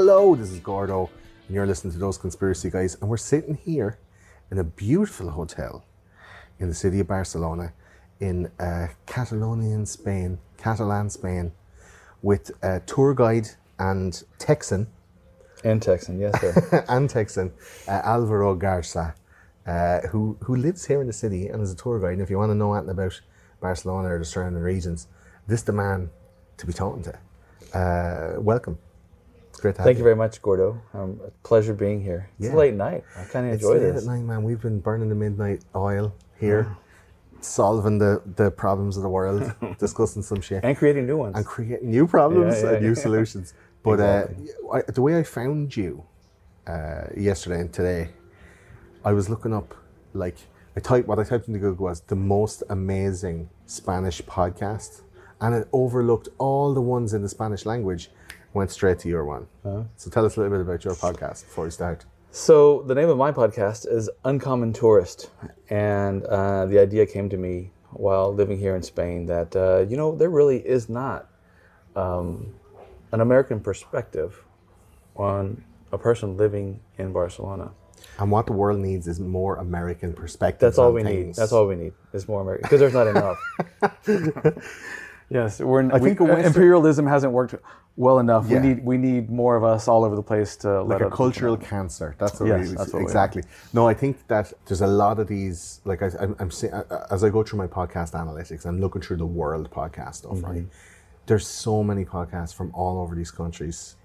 Hello, this is Gordo, and you're listening to Those Conspiracy Guys, and we're sitting here in a beautiful hotel in the city of Barcelona, in uh, Catalonian Spain, Catalan Spain, with a tour guide and Texan, And Texan, yes, sir. and Texan, uh, Alvaro Garza, uh, who who lives here in the city and is a tour guide. And if you want to know anything about Barcelona or the surrounding regions, this the man to be talking to. Uh, welcome. Great to have Thank you very much, Gordo. Um, a pleasure being here. It's Yeah. a late night. I kind of enjoy It's late this. at night, man. We've been burning the midnight oil here, solving the, the problems of the world, discussing some shit, And creating new ones. and creating new problems Yeah, yeah, and new solutions. But uh, I, the way I found you uh, yesterday and today, I was looking up like I typed what I typed into Google was the most amazing Spanish podcast, and it overlooked all the ones in the Spanish language. Went straight to your one. Uh-huh. So tell us a little bit about your podcast before we start. So the name of my podcast is Uncommon Tourist, and uh, the idea came to me while living here in Spain that uh, you know there really is not um, an American perspective on a person living in Barcelona. And what the world needs is more American perspective. That's all on we need. That's all we need. Is more American because there's not enough. Yes, we're. I think a Western- imperialism hasn't worked well enough. Yeah. We need we need more of us all over the place to Like a cultural cancer. That's what Yes, we that's what we exactly. No, I think that there's a lot of these. Like I, I'm, I'm seeing as I go through my podcast analytics, I'm looking through the world podcast stuff. Mm-hmm. Right, there's so many podcasts from all over these countries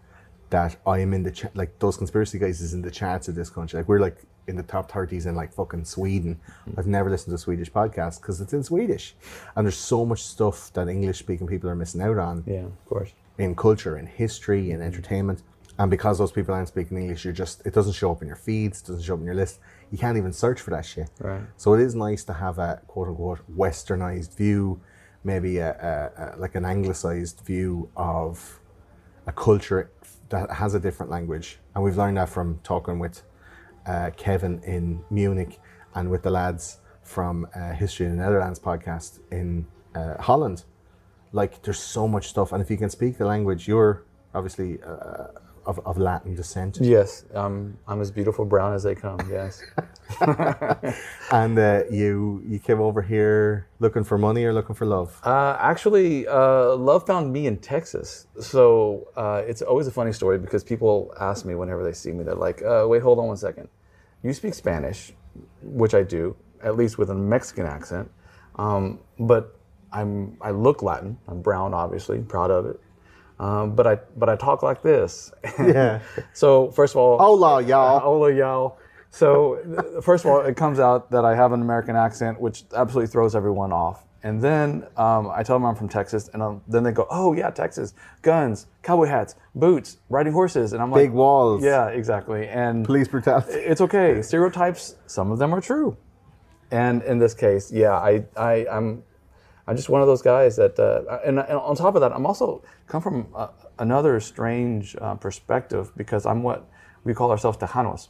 that I am in the like those conspiracy guys is in the chats of this country. Like we're like in the top 30s in like fucking Sweden. Mm-hmm. I've never listened to a Swedish podcast because it's in Swedish, and there's so much stuff that English speaking people are missing out on. yeah, of course. in culture, in history, in entertainment. And because those people aren't speaking English, you're just it doesn't show up in your feeds, it doesn't show up in your list. You can't even search for that shit. Right. So it is nice to have a quote unquote westernized view, maybe a, a, a like an anglicized view of a culture that has a different language. And we've learned that from talking with uh, Kevin in Munich and with the lads from uh, History in the Netherlands podcast in uh, Holland. Like, there's so much stuff. And if you can speak the language, you're obviously uh, of, of Latin descent. Yes, um, I'm as beautiful brown as they come. Yes. And uh, you you came over here looking for money or looking for love? Uh, actually, uh, love found me in Texas. So uh, it's always a funny story because people ask me whenever they see me, they're like, uh, wait, hold on one second. You speak Spanish, which I do, at least with a Mexican accent. Um, but I'm, I look Latin. I'm brown, obviously, proud of it. Um, but I but I talk like this. Yeah. so first of all, Hola, y'all. Hola, y'all. So, first of all, it comes out that I have an American accent, which absolutely throws everyone off. And then um, I tell them I'm from Texas, and um, then they go, "Oh yeah, Texas, guns, cowboy hats, boots, riding horses," and I'm like, Big walls. Yeah, exactly. And Police brutality. it's okay. Stereotypes, some of them are true. And in this case, yeah, I, I, I'm, I'm just one of those guys that, uh, and, and on top of that, I'm also come from uh, another strange uh, perspective because I'm what we call ourselves Tejanos.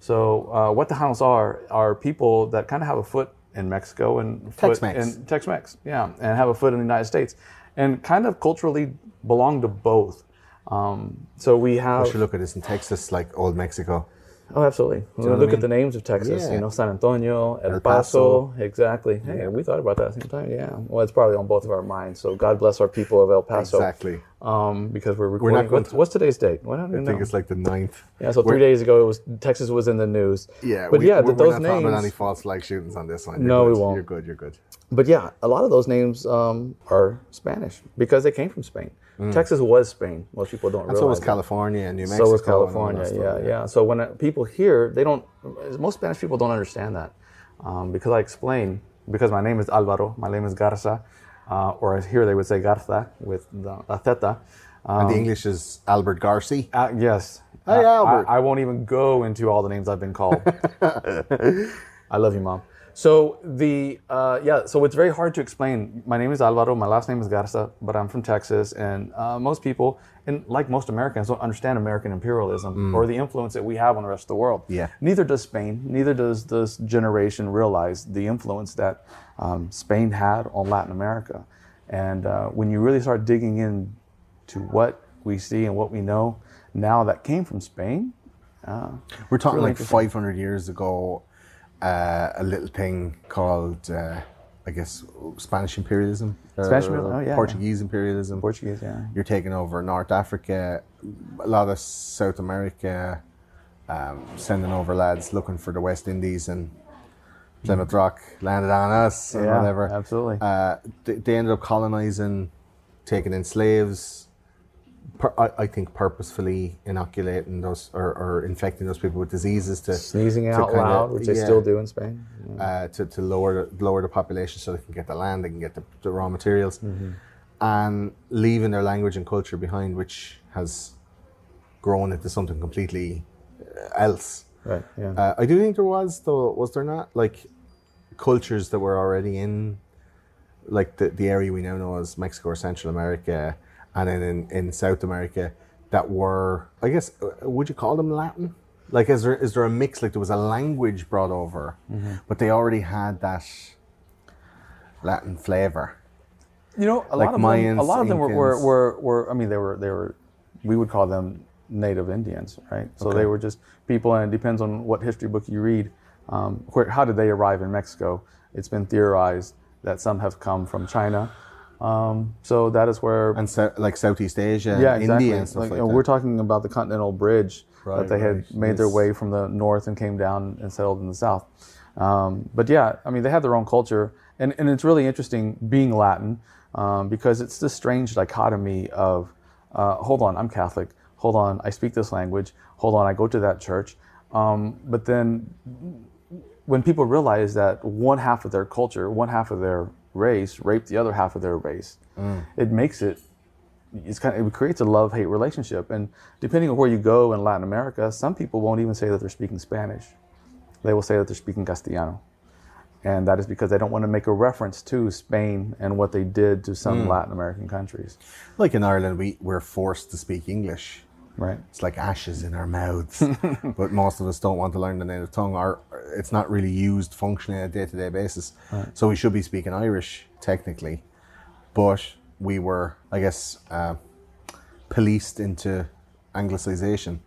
So uh, what Tejanos are are people that kind of have a foot in Mexico and Tex-Mex. in Tex-Mex, yeah, and have a foot in the United States, and kind of culturally belong to both. Um, so we have. You should look at this in Texas, like old Mexico. Oh, absolutely. When know we I look mean? at the names of Texas, Yeah. you know, San Antonio, El, El Paso, Paso. exactly. Hey, we thought about that at the same time. Yeah. Well, it's probably on both of our minds. So God bless our people of El Paso. Exactly. um, because we're not recording. going what's, to- what's today's date? What, I I think it's like the ninth. Yeah, so 3 We're- days ago, it was Texas was in the news. Yeah, but we, yeah, we're, th- we're not about any names. false flag shootings on this one. You're No, we won't. You're good. You're good. But yeah, a lot of those names um, are Spanish because they came from Spain. Texas was Spain. Most people don't Mm. And so realize. was that. California and New Mexico. So was and all that California. stuff, Yeah, yeah. So when uh, people hear, they don't. Most Spanish people don't understand that um, because I explain. Because my name is Alvaro, my name is Garza, uh, or here they would say Garza with the la theta. Um, And the English is Albert Garcia. uh, yes. Hey, I- Albert. I, I won't even go into all the names I've been called. I love you, mom. So the uh, yeah, so it's very hard to explain. My name is Alvaro. My last name is Garza, but I'm from Texas, and uh, most people, and like most Americans, don't understand American imperialism or the influence that we have on the rest of the world. Yeah. Neither does Spain. Neither does this generation realize the influence that um, Spain had on Latin America. And uh, when you really start digging in to what we see and what we know now that came from Spain, We're talking really like 500 years ago, uh, a little thing called, uh, I guess, Spanish imperialism. Spanish or imperialism, oh, yeah, Portuguese imperialism. Portuguese, yeah. You're taking over North Africa, a lot of South America, um, sending over lads looking for the West Indies and Plymouth Rock landed on us and Yeah, whatever. absolutely. Uh, they, they ended up colonizing, taking in slaves. I, I think purposefully inoculating those or, or infecting those people with diseases to Sneezing to out loud, which they still do in Spain. uh, to, to lower the, lower the population so they can get the land, they can get the, the raw materials, Mm-hmm. and leaving their language and culture behind, which has grown into something completely uh, else. Right. Yeah. Uh, I do think there was, though, was there not like cultures that were already in, like the, the area we now know as Mexico or Central America, and then in, in South America that were, I guess, uh, would you call them Latin? Like, is there is there a mix? Like, there was a language brought over, but they already had that Latin flavor. You know, a Like lot of them, a lot of them were, were, were, were, I mean, they were, they were, we would call them native Indians, right? So Okay. they were just people, and it depends on what history book you read. Um, where, how did they arrive in Mexico? It's been theorized that some have come from China. Um, so that is where, And so, like Southeast Asia, yeah, exactly. India, and stuff like, that. We're talking about the Continental Bridge Right, that they had right. made their way from the north and came down and settled in the south. Um, but yeah, I mean, they had their own culture, and, and it's really interesting being Latin um, because it's this strange dichotomy of, uh, hold on, I'm Catholic. Hold on, I speak this language. Hold on, I go to that church. Um, but then when people realize that one half of their culture, one half of their race raped the other half of their race, mm. it makes it it's kind of, it creates a love hate relationship. And depending on where you go in Latin America, some people won't even say that they're speaking Spanish. They will say that they're speaking Castellano. And that is because they don't want to make a reference to Spain and what they did to some mm. Latin American countries. like in Ireland, we we're forced to speak English. Right. It's like ashes in our mouths, but most of us don't want to learn the native tongue, or it's not really used functionally on a day-to-day basis. So we should be speaking Irish technically, but we were, I guess, uh, policed into Anglicization.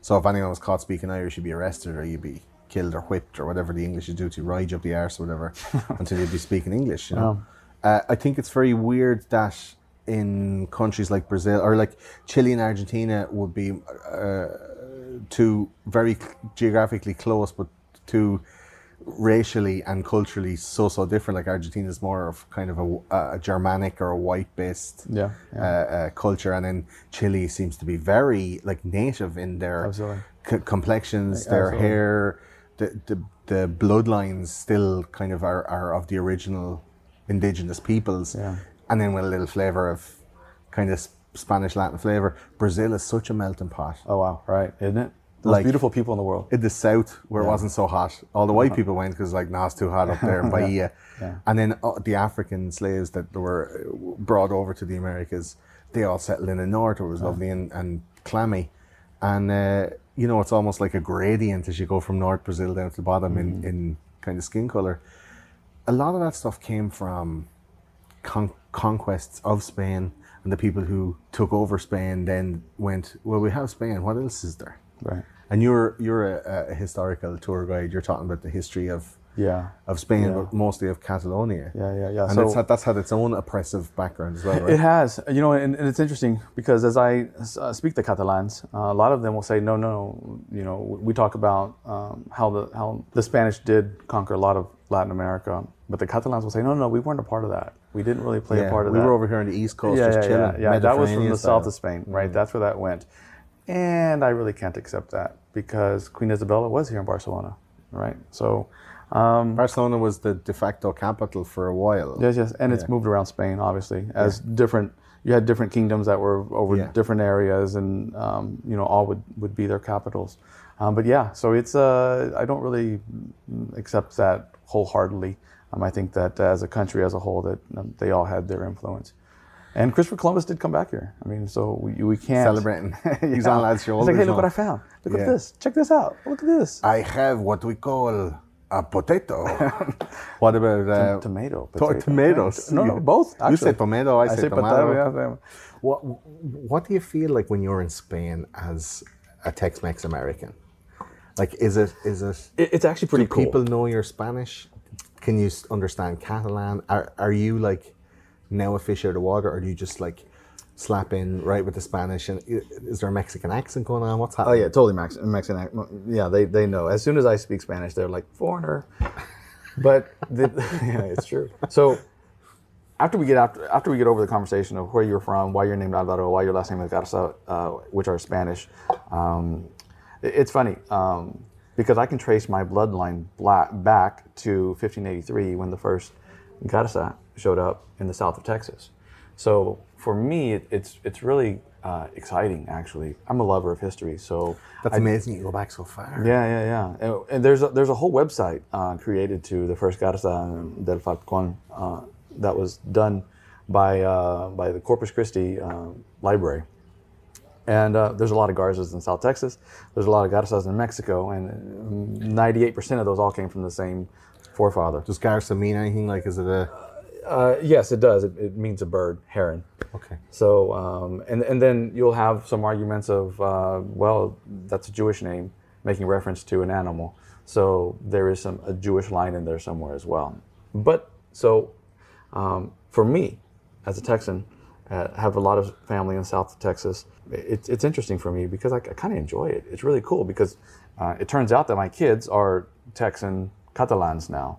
So if anyone was caught speaking Irish, you'd be arrested or you'd be killed or whipped or whatever the English would do to ride you up the arse or whatever, until you'd be speaking English. You know, uh, I think it's very weird that in countries like Brazil or like Chile and Argentina would be uh, two very geographically close, but two racially and culturally so so different. Like Argentina is more of kind of a, a Germanic or a white based Yeah, uh, uh, culture, and then Chile seems to be very like native in their c- complexions, their absolutely. hair, the, the the bloodlines still kind of are, are of the original indigenous peoples, Yeah. And then with a little flavor of kind of Spanish Latin flavor. Brazil is such a melting pot. Oh, wow. Right. Isn't it? The Like- most beautiful people in the world. In the south, where it wasn't so hot, all the white people went because like, nah, it's too hot up there in Bahia. And then uh, the African slaves that were uh, brought over to the Americas, they all settled in the north. Where it was lovely and, and clammy, and uh, you know, it's almost like a gradient as you go from North Brazil down to the bottom in, in kind of skin color. A lot of that stuff came from con- conquests of Spain, and the people who took over Spain then went, well, we have Spain. What else is there? Right. And you're you're a, a historical tour guide. You're talking about the history of Yeah. of Spain, Yeah. but mostly of Catalonia. Yeah, yeah, yeah. And So- it's had, that's had its own oppressive background as well, right? It has, you know, and, and it's interesting because as I uh, speak the Catalans, uh, a lot of them will say, no, no, you know, we talk about um, how the how the Spanish did conquer a lot of Latin America, but the Catalans will say, no, no, we weren't a part of that. We didn't really play yeah, a part of we that. We were over here on the east coast yeah, just yeah, chilling. yeah, yeah. That was from the south of Spain, right? That's where that went, and I really can't accept that because Queen Isabella was here in Barcelona, right? So. Um, Barcelona was the de facto capital for a while. Yes, yes, and it's moved around Spain, obviously, as different. You had different kingdoms that were over Yeah. different areas, and um, you know, all would, would be their capitals. Um, but yeah, so it's. Uh, I don't really accept that wholeheartedly. Um, I think that as a country as a whole, that um, they all had their influence. And Christopher Columbus did come back here. I mean, so we, we can't Celebrating. He's on lads' He's like, hey, look now. what I found. Look Yeah. at this. Check this out. Look at this. I have what we call a potato. what about uh, tomato. to- potato. tomatoes? No, no, You- both. You say tomato, I, I say, say tomato. potato. Yeah, What What do you feel like when you're in Spain as a Tex-Mex American? Like, is it is it? It- it's actually pretty do cool. people know you're Spanish? Can you understand Catalan? Are Are you like now a fish out of water, or do you just like slap in right with the Spanish? And is there a Mexican accent going on? What's happening? Oh yeah, totally Max, Mexican. ac- Yeah, they, they know. As soon as I speak Spanish, they're like foreigner. But the, yeah, it's true. So after we get after after we get over the conversation of where you're from, why you're named Alvaro, why your last name is Garza, uh, which are Spanish, um, it- it's funny um, because I can trace my bloodline black, back to 1583 when the first Garza showed up in the south of Texas. So for me, it's it's really uh, exciting. Actually, I'm a lover of history, so That's amazing. You go back so far. yeah, yeah, yeah. And, and there's a, there's a whole website uh, created to the first Garza del Falcon uh, that was done by uh, by the Corpus Christi uh, Library. And uh, there's a lot of Garzas in South Texas. There's a lot of Garzas in Mexico, and 98% of those all came from the same forefather. Does Garza mean anything? Like, is it a Uh, yes, it does. It, it means a bird, heron. okay? So, um, and, and then you'll have some arguments of, uh, well, that's a Jewish name, making reference to an animal. So there is some a Jewish line in there somewhere as well. But so um, for me, as a Texan, uh, have a lot of family in South Texas. It, it's interesting for me because I, I kind of enjoy it. It's really cool because uh, it turns out that my kids are Texan Catalans now.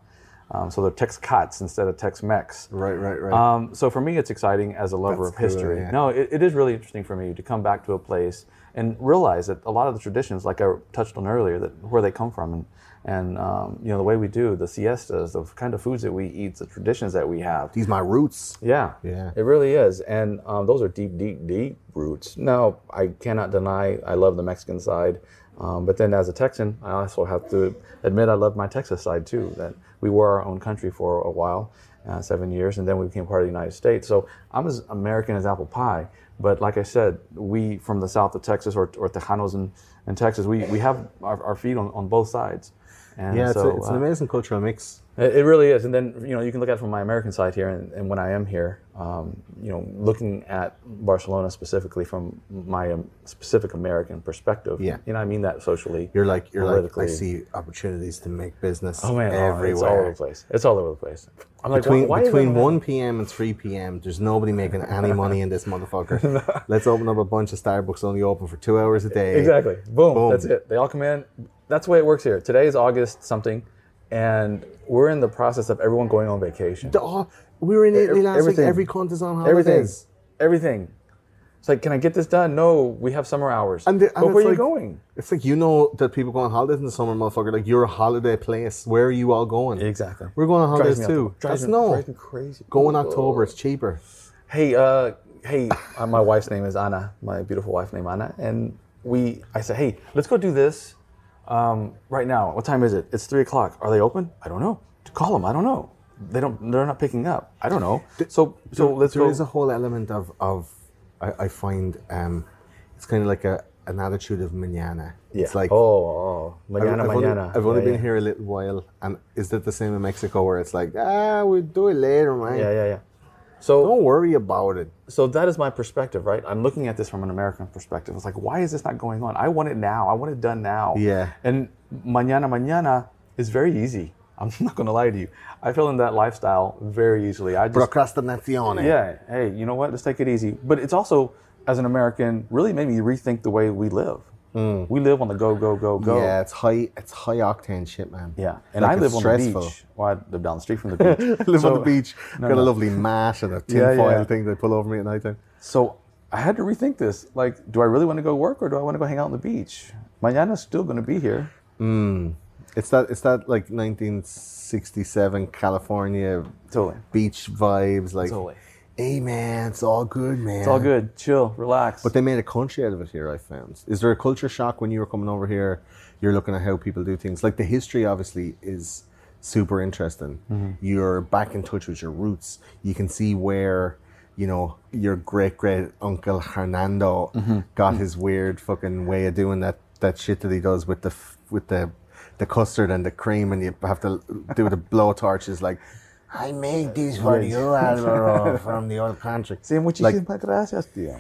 Um, so they're Tex Cats instead of Tex Mex. Right, right, right. Um, so for me, it's exciting as a lover That's of history. cool, yeah. No, it, it is really interesting for me to come back to a place and realize that a lot of the traditions, like I touched on earlier, that where they come from, and and um, you know the way we do the siestas, the kind of foods that we eat, the traditions that we have. These my roots. Yeah, Yeah. it really is, and um, those are deep, deep, deep roots. Now, I cannot deny I love the Mexican side, um, but then as a Texan, I also have to admit I love my Texas side too. That we were our own country for a while, uh, seven years, and then we became part of the United States. So I'm as American as apple pie. But like I said, we from the south of Texas or, or Tejanos in, in Texas, we, we have our, our feet on, on both sides. And Yeah, it's, a, it's an uh, amazing cultural mix. It, really is, and then you know you can look at it from my American side here, and, and when I am here, um, you know, looking at Barcelona specifically from my um, specific American perspective. Yeah. you know, I mean that socially. You're like you're like I see opportunities to make business Oh man, oh, everywhere. it's all over the place. It's all over the place. I'm like, between why, why between 1 p.m. and 3 p.m. There's nobody making any money in this motherfucker. Let's open up a bunch of Starbucks only open for two hours a day. Exactly. Boom. Boom. That's it. They all come in. That's the way it works here. Today is August something, and we're in the process of everyone going on vacation. Oh, we were in Italy last everything. week. Every on Everything. holidays. Everything. It's like, can I get this done? No, we have summer hours. And, the, and but where are like, you going? It's like you know that people go on holidays in the summer, motherfucker. Like you're a holiday place. Where are you all going? Exactly. We're going on holidays too. That's me- no. drives crazy. Go in October. It's cheaper. Hey, uh, hey, uh, my wife's name is Anna, my beautiful wife named Anna, and we, I said, hey, let's go do this um, right now. What time is it? It's three o'clock. Are they open? I don't know. Call them. I don't know. They don't. They're not picking up. I don't know. So, so let's There go. is a whole element of of I, I find um, it's kind of like a an attitude of mañana. yeah. It's like oh, oh, mañana, I've only, mañana. I've only Yeah, been yeah. here a little while, and is that the same in Mexico where it's like, ah, we'll do it later, man. Yeah, yeah, yeah. So, Don't worry about it. so that is my perspective, right? I'm looking at this from an American perspective. It's like, why is this not going on? I want it now. I want it done now. Yeah. And mañana, mañana is very easy. I'm not gonna lie to you. I fell in that lifestyle very easily. I just Procrastinazione. yeah, hey, you know what? Let's take it easy. But it's also, as an American, really made me rethink the way we live. Mm. We live on the go, go, go, go. Yeah, it's high. It's high octane shit, man. Yeah, and Like, I live on stressful. the beach. Well, I live down the street from the beach. I live So- on the beach. No, got no. a lovely mat and a tin Yeah, foil yeah. thing they pull over me at night time. So I had to rethink this. Like, do I really want to go work or do I want to go hang out on the beach? Mañana's still going to be here. Mm. It's that. It's that like 1967 California Totally. beach vibes. Like, Totally. Hey man, it's all good, man. It's all good. Chill. Relax. But they made a country out of it here. I found. Is there a culture shock when you were coming over here? You're looking at how people do things. Like the history, obviously, is super interesting. Mm-hmm. You're back in touch with your roots. You can see where you know your great great uncle Hernando Mm-hmm. got his weird fucking way of doing that that shit that he does with the with the the custard and the cream, and you have to do the blowtorches like. I made these for Yes. you, Alvaro, from the old country. Sí, Like- muchísimas gracias, tío.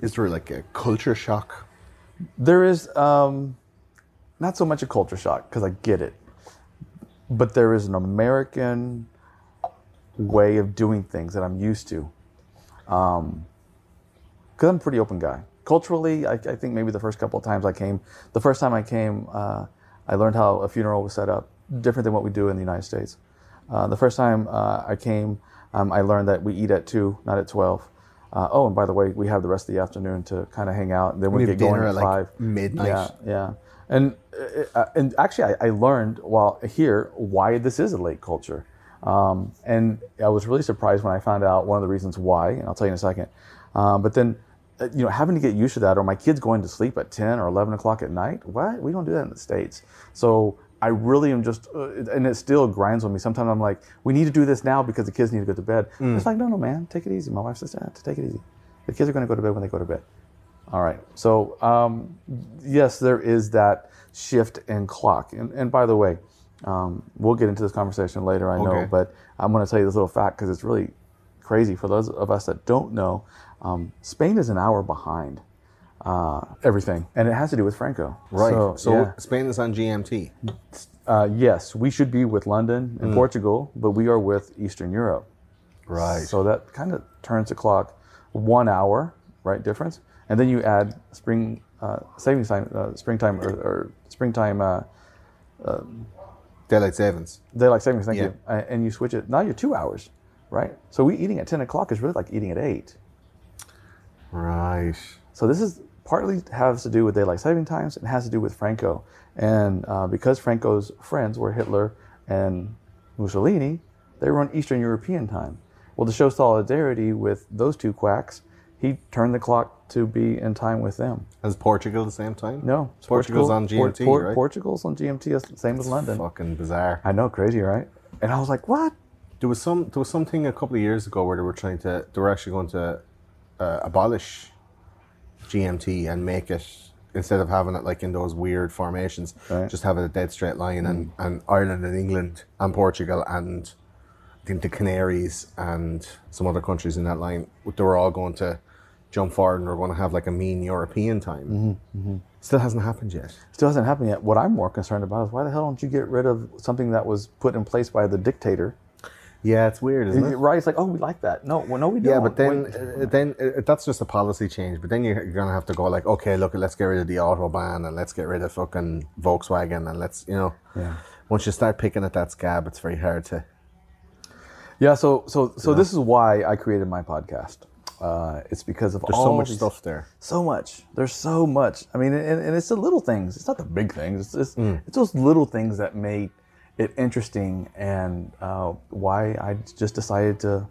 Is there like a culture shock? There is um, not so much a culture shock because I get it, but there is an American way of doing things that I'm used to. Because I'm a pretty open guy. Culturally, I, I think maybe the first couple of times I came, the first time I came, uh, I learned how a funeral was set up, different than what we do in the United States. Uh, the first time uh, I came, um, I learned that we eat at two, not at twelve. Uh, oh, and by the way, we have the rest of the afternoon to kind of hang out, and then we We get going dinner at like, five midnight. Yeah, yeah. And uh, and actually, I, I learned while here why this is a late culture, um, and I was really surprised when I found out one of the reasons why, and I'll tell you in a second. Um, but then, uh, you know, having to get used to that, or my kids going to sleep at ten or eleven o'clock at night. What? We don't do that in the states. So I really am just, uh, and it still grinds on me. Sometimes I'm like, we need to do this now because the kids need to go to bed. It's like, no, no, man, take it easy. My wife says, "Ah, take it easy. The kids are going to go to bed when they go to bed. All right. So um, yes, there is that shift in clock. And, and by the way, um, we'll get into this conversation later. I know, Okay. but I'm going to tell you this little fact because it's really crazy for those of us that don't know. Um, Spain is an hour behind uh, everything, and it has to do with Franco. Right. So, So, yeah. Spain is on GMT. uh, yes, we should be with London Mm. and Portugal, but we are with Eastern Europe. Right. So that kind of turns the clock one hour, right? Difference, and then you add spring uh, savings time, uh, springtime or, or springtime uh, Daylight savings. daylight savings. Thank Yeah. you. Uh, and you switch it. Now you're two hours, right? So we eating at ten o'clock is really like eating at eight. Right. So this is partly has to do with daylight saving times and has to do with Franco. And uh, because Franco's friends were Hitler and Mussolini, they were on Eastern European time. Well, to show solidarity with those two quacks, he turned the clock to be in time with them. Is Portugal the same time? No, Portugal's Portugal- on GMT, Por- right? Portugal's on GMT, same as London. Fucking bizarre. I know, crazy, right? And I was like, what? There was some. There was something a couple of years ago where they were trying to. They were actually going to uh, abolish GMT and make it instead of having it like in those weird formations, Right. Just have it a dead straight line. And, and Ireland and England and Portugal and I think the Canaries and some other countries in that line, they were all going to jump forward and we're going to have like a mean European time. Mm-hmm, Still hasn't happened yet. Still hasn't happened yet. What I'm more concerned about is why the hell don't you get rid of something that was put in place by the dictator? Yeah, it's weird, isn't it? Right? It's like, oh, we like that. No, well, no, we don't. Yeah, but then uh, then uh, that's just a policy change. But then you're, you're gonna have to go like, okay, look, let's get rid of the autobahn and let's get rid of fucking Volkswagen and let's, you know, Yeah. once you start picking at that scab, it's very hard to. Yeah, so so so this is why I created my podcast. Uh, it's because of There's all so much these- stuff there. So much. There's so much. I mean, and, and it's the little things. It's not the big things. It's it's, Mm. it's those little things that made it interesting, and uh, why I just decided to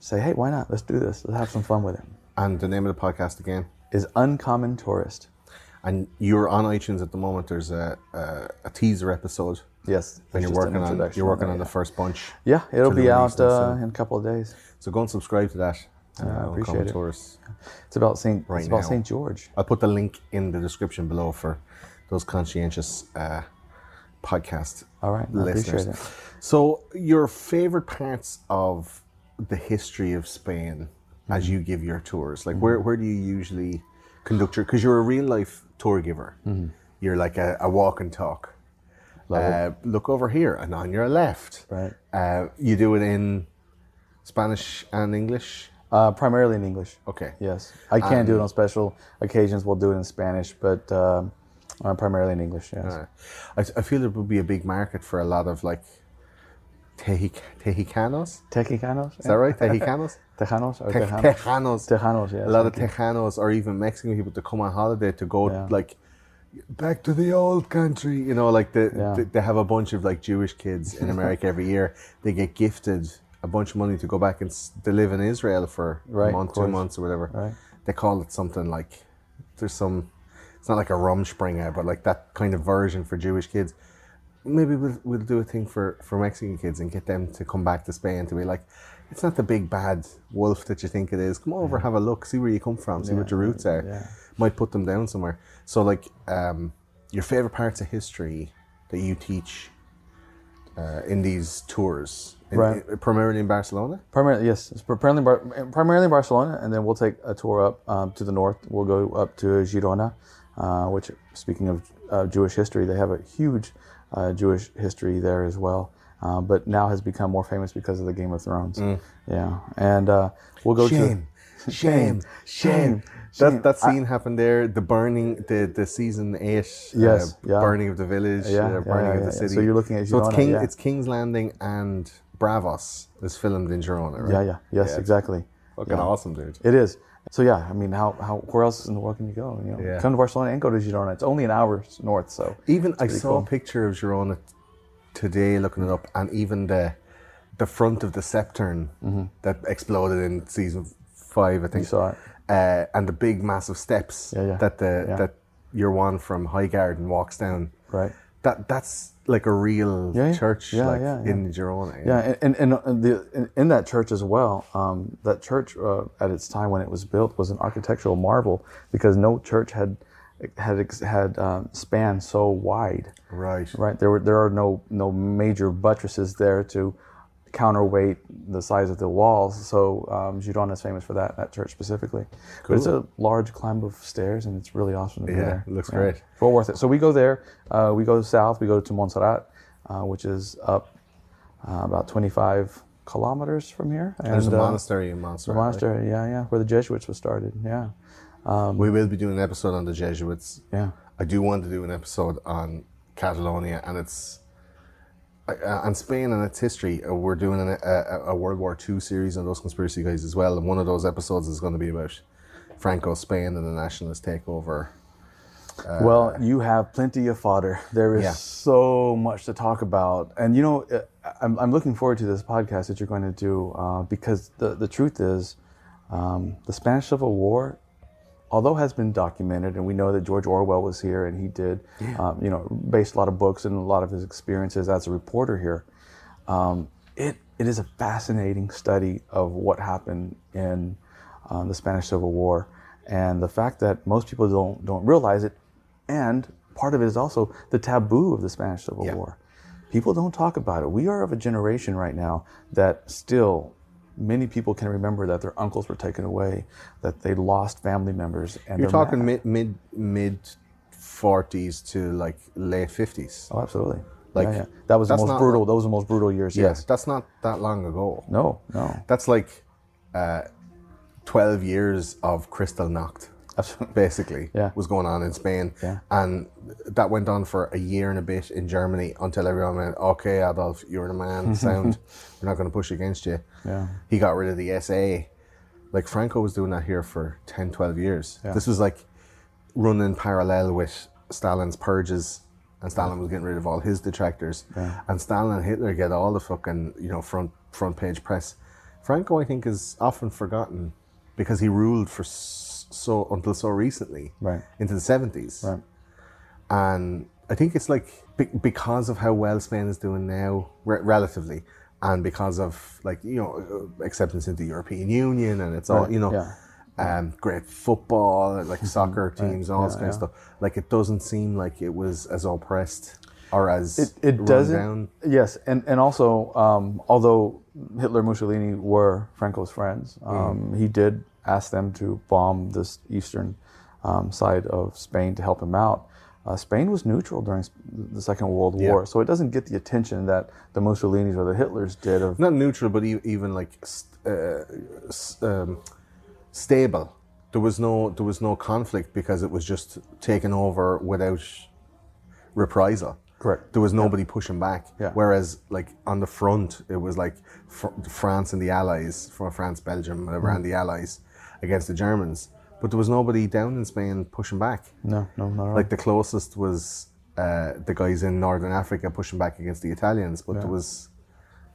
say, hey, why not? Let's do this. Let's have some fun with it. And the name of the podcast again. Is uncommon tourist. And you're on iTunes at the moment. There's a a, a teaser episode, Yes, and you're just an working on you're working on the yeah. first bunch. Yeah, it'll be out uh, in a couple of days. So go and subscribe to that. Uh, I appreciate it. Tourists. It's about Saint. Right it's about now. Saint George. I'll put the link in the description below for those conscientious uh, podcast All right, listeners. So, your favorite parts of the history of Spain as Mm-hmm. you give your tours, like where, where do you usually conduct your? Because you're a real life tour giver. Mm-hmm. You're like a, a walk and talk. Uh, look over here and on your left. Right. Uh, you do it in Spanish and English. Uh, primarily in English. Okay. Yes, I can do it on special occasions. We'll do it in Spanish, but um, uh, primarily in English. Yes. Uh, I, I feel there would be a big market for a lot of like Tejic- Tejicanos. Texicanos? Is that right? Tejicanos? Tejanos or Te- Tejanos? Tejanos. Tejanos, yes. A lot of. Tejanos or even Mexican people to come on holiday to go Yeah. like back to the old country. You know, like the, Yeah. the- they have a bunch of like Jewish kids in America every year. They get gifted a bunch of money to go back and s- to live in Israel for Right, a month, two months or whatever. Right. They call it something like there's some. It's not like a Rumspringa, but like that kind of version for Jewish kids. Maybe we'll, we'll do a thing for, for Mexican kids and get them to come back to Spain to be like, it's not the big bad wolf that you think it is. Come over, have a look, see where you come from, see what your roots are. yeah. Might put them down somewhere. So, like, um, your favorite parts of history that you teach uh, in these tours, in, Right. in- primarily in Barcelona. Primarily, yes, it's primarily, primarily in Barcelona, and then we'll take a tour up um, to the north. We'll go up to Girona, uh, which, speaking of uh, Jewish history, they have a huge uh, Jewish history there as well. Uh, but now has become more famous because of the Game of Thrones. Yeah, and uh, we'll go Shame, to shame, shame. shame. That, that scene happened there. The burning, the, the season eight. Yes, uh, yeah. Burning of the village. Yeah, uh, burning yeah, of the yeah. city. So you're looking at So it's, King, yeah. it's King's Landing and Braavos is filmed in Girona, right? Yeah, yeah, yes, Yeah. exactly. Fucking Yeah. awesome, dude. It is. So yeah, I mean, how, how where else in the world can you go? You know, Yeah. come to Barcelona and go to Girona. It's only an hour north, so Even I saw cool. a picture of Girona today, looking it up, and even the the front of the Septern that exploded in season five, I think. Mm-hmm. You saw it. Uh, and the big, massive steps Yeah, yeah. that the Yeah. that your one from Highgarden walks down. right. That that's like a real Yeah, yeah. church, Yeah, like yeah, in Girona. Yeah, and and, and the in, in that church as well. Um, that church uh, at its time when it was built was an architectural marvel because no church had had had um, spanned so wide. Right. Right. There were there are no no major buttresses there to counterweight the size of the walls. So um, Girona is famous for that that church specifically. But it's a large climb of stairs, and it's really awesome to be Yeah, there. it looks great. Well worth it. So we go there. Uh, we go south. We go to Montserrat, uh, which is up uh, about 25 kilometers from here. And, There's a uh, monastery in Montserrat. the right? monastery, yeah, yeah, where the Jesuits was started. Yeah, We will be doing an episode on the Jesuits. yeah. I do want to do an episode on Catalonia and its uh, and Spain and its history. Uh, we're doing an, a, a World War II series on those conspiracy guys as well, and one of those episodes is going to be about Franco Spain and the nationalist takeover. well, you have plenty of fodder. There is Yeah. so much to talk about, and you know, uh, I'm, I'm looking forward to this podcast that you're going to do uh, because the the truth is, um, the Spanish Civil War, although has been documented, and we know that George Orwell was here and he did, um, you know, based a lot of books and a lot of his experiences as a reporter here. Um, it it is a fascinating study of what happened in um, the Spanish Civil War, and the fact that most people don't don't realize it, and part of it is also the taboo of the Spanish Civil Yeah. War. People don't talk about it. We are of a generation right now that still many people can remember that their uncles were taken away, that they lost family members, and You're talking mad. mid mid mid forties to like late fifties. Oh, absolutely. Like, yeah, yeah. that was the most not- brutal. Those were the most brutal years. Yes. that's not that long ago. No. No. That's like uh, twelve years of Kristallnacht. Basically Yeah. was going on in Spain. Yeah. And that went on for a year and a bit in Germany until everyone went, okay, Adolf, you're the man, sound. We're not going to push against you. Yeah. He got rid of the SA. Like Franco was doing that here for 10, 12 years. Yeah. This was like running parallel with Stalin's purges. And Stalin was getting rid of all his detractors. And Stalin and Hitler get all the fucking, you know, front front page press. Franco, I think, is often forgotten because he ruled for so until so recently, Right. into the seventies, Right. and I think it's like be- because of how well Spain is doing now, re- relatively, and because of like you know uh, acceptance into the European Union, and it's all Right, you know, yeah. um, great football, like soccer teams, and all this yeah, kind of stuff. Like it doesn't seem like it was as oppressed or as It, it doesn't. down. Yes, and and also, um, although Hitler, Mussolini were Franco's friends, Mm. um, he did ask them to bomb this eastern um, side of Spain to help him out. uh, Spain was neutral during the Second World Yeah. War, so it doesn't get the attention that the Mussolinis or the Hitlers did. Of not neutral, but e- even like st- uh, s- um, stable. There was no there was no conflict because it was just taken over without reprisal. Correct. There was nobody pushing back. Yeah. Whereas like on the front, it was like fr- France and the Allies, from France, Belgium, whatever, Mm. and the Allies against the Germans. But there was nobody down in Spain pushing back. no, no, not at all. Like the closest was uh, the guys in Northern Africa pushing back against the Italians, but there was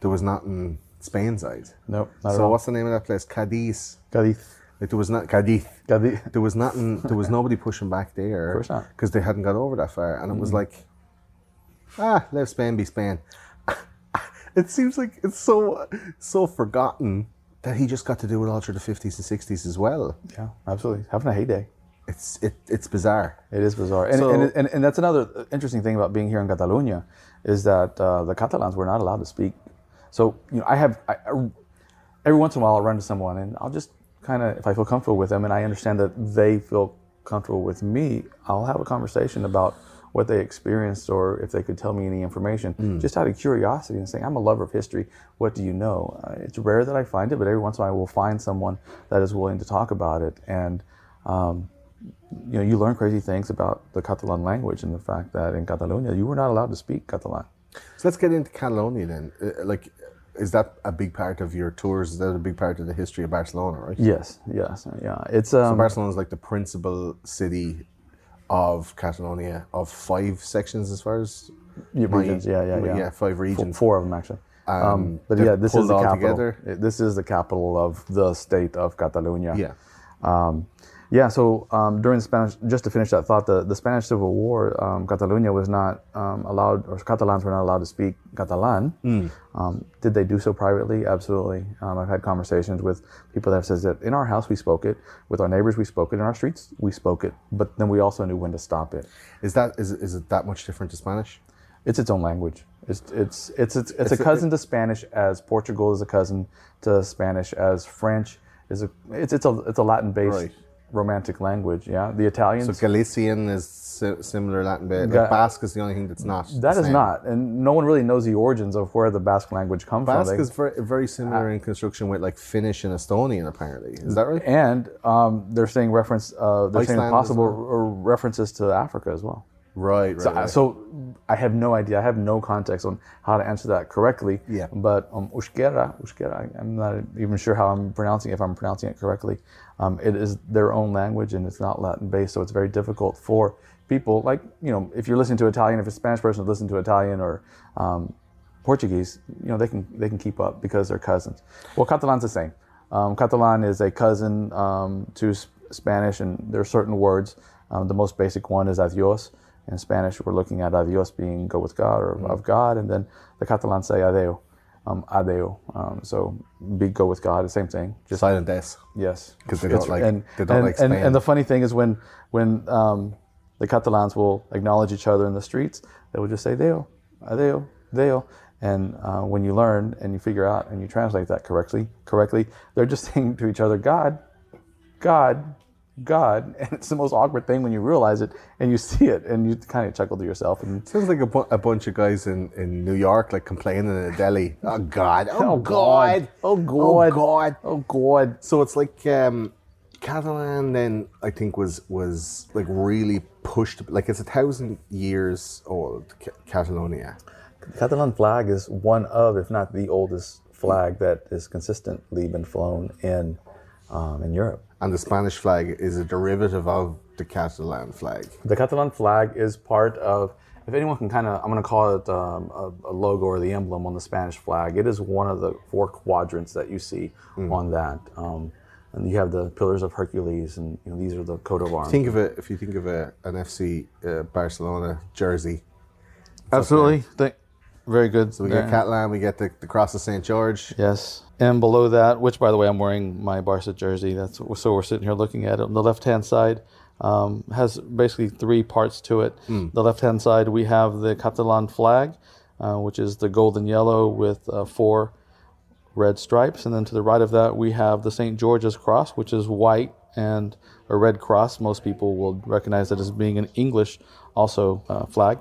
there was not in Spain side. No, not at so what's the name of that place? Cadiz. Cadiz. Like there was not Cadiz. Cadiz. There was nothing. There was nobody pushing back there. Of course not. Because they hadn't got over that far, and it was like, ah, let Spain be Spain. it seems like it's so so forgotten that he just got to do it all through the fifties and sixties as well. Yeah, absolutely. Having a heyday. It's it, it's bizarre. It is bizarre, and, So- and, and, and that's another interesting thing about being here in Catalonia, is that uh, the Catalans were not allowed to speak. So you know, I have I, I- every once in a while I'll run to someone and I'll just kind of, if I feel comfortable with them, and I understand that they feel comfortable with me, I'll have a conversation about what they experienced or if they could tell me any information, just out of curiosity and saying, I'm a lover of history. What do you know? Uh, it's rare that I find it, but every once in a while I will find someone that is willing to talk about it. And um, you know, you learn crazy things about the Catalan language and the fact that in Catalonia you were not allowed to speak Catalan. So let's get into Catalonia then. Uh, like, is that a big part of your tours? Is that a big part of the history of Barcelona? Right. Yes, yes, yeah. It's um, Barcelona is like the principal city of Catalonia of five sections as far as Yeah, my- regions, yeah, yeah, yeah. yeah, five regions. four of them actually. Um, but yeah, this is the capital. together? This is the capital of the state of Catalonia. Yeah. Um, yeah. So um, during the Spanish, just to finish that thought, the, the Spanish Civil War, um, Catalonia was not um, allowed, or Catalans were not allowed to speak Catalan. Hmm. Um, did they do so privately? Absolutely. Um, I've had conversations with people that have said that in our house we spoke it, with our neighbors we spoke it, in our streets we spoke it, but then we also knew when to stop it. Is that is, is it that much different to Spanish? It's its own language. It's it's it's it's, it's, It's a cousin to Spanish as Portugal is a cousin to Spanish as French is a it's it's a it's a Latin based Right. Romantic language. Yeah, the Italians. So Galician is si- similar Latin bit. Ga- Like Basque is the only thing that's not. that is same. not, and no one really knows the origins of where the Basque language comes Basque from. They- is very, very similar in construction with like Finnish and Estonian. Apparently, is that right? and um, they're saying reference. Uh, they're Iceland as possible well. r- references to Africa as well. Right, right. So, right. so I have no idea. I have no context on how to answer that correctly. Yeah. But um, Euskera, Euskera, I'm not even sure how I'm pronouncing it, if I'm pronouncing it correctly. Um, it is their own language and it's not Latin based, so it's very difficult for people like you know if you're listening to Italian, if a Spanish person listen to Italian or um, Portuguese, you know they can they can keep up because they're cousins. Well, Catalan's the same. Um, Catalan is a cousin um, to Spanish, and there are certain words. Um, the most basic one is adios. In Spanish, we're looking at adios being go with God or of God, and then the Catalans say adeo, um, adeo. Um, so be go with God, the same thing. Just silent S. Yes, 'Cause they don't like- and, they don't and, like and, and the funny thing is when when um, the Catalans will acknowledge each other in the streets, they will just say "deo, adeo, deo," and uh, when you learn and you figure out and you translate that correctly, correctly, they're just saying to each other, "God, God." God, and it's the most awkward thing when you realize it and you see it, and you kind of chuckle to yourself. And it Sounds like a, bu- a bunch of guys in, in New York like complaining in a deli. Oh God! Oh, Oh, God! God. Oh, Oh God. God! oh God, So it's like um, Catalan then I think was was like really pushed like it's a thousand years old Ca- Catalonia. The Catalan flag is one of, if not the oldest flag that has consistently been flown in um, in Europe. And the Spanish flag is a derivative of the Catalan flag. The Catalan flag is part of, if anyone can kind of, I'm going to call it um, a, a logo or the emblem on the Spanish flag. It is one of the four quadrants that you see on that. Um, and you have the Pillars of Hercules, and you know, these are the coat of arms. Think of it if you think of a, an FC uh, Barcelona jersey. Absolutely. Think, very good. So we get Catalan, we get the, the cross of Saint George. Yes. And below that, which by the way, I'm wearing my Barca jersey. That's so we're sitting here looking at it. On the left hand side um, has basically three parts to it. The left hand side, we have the Catalan flag, uh, which is the golden yellow with uh, four red stripes. And then to the right of that, we have the St. George's cross, which is white and a red cross. Most people will recognize that as being an English also uh, flag.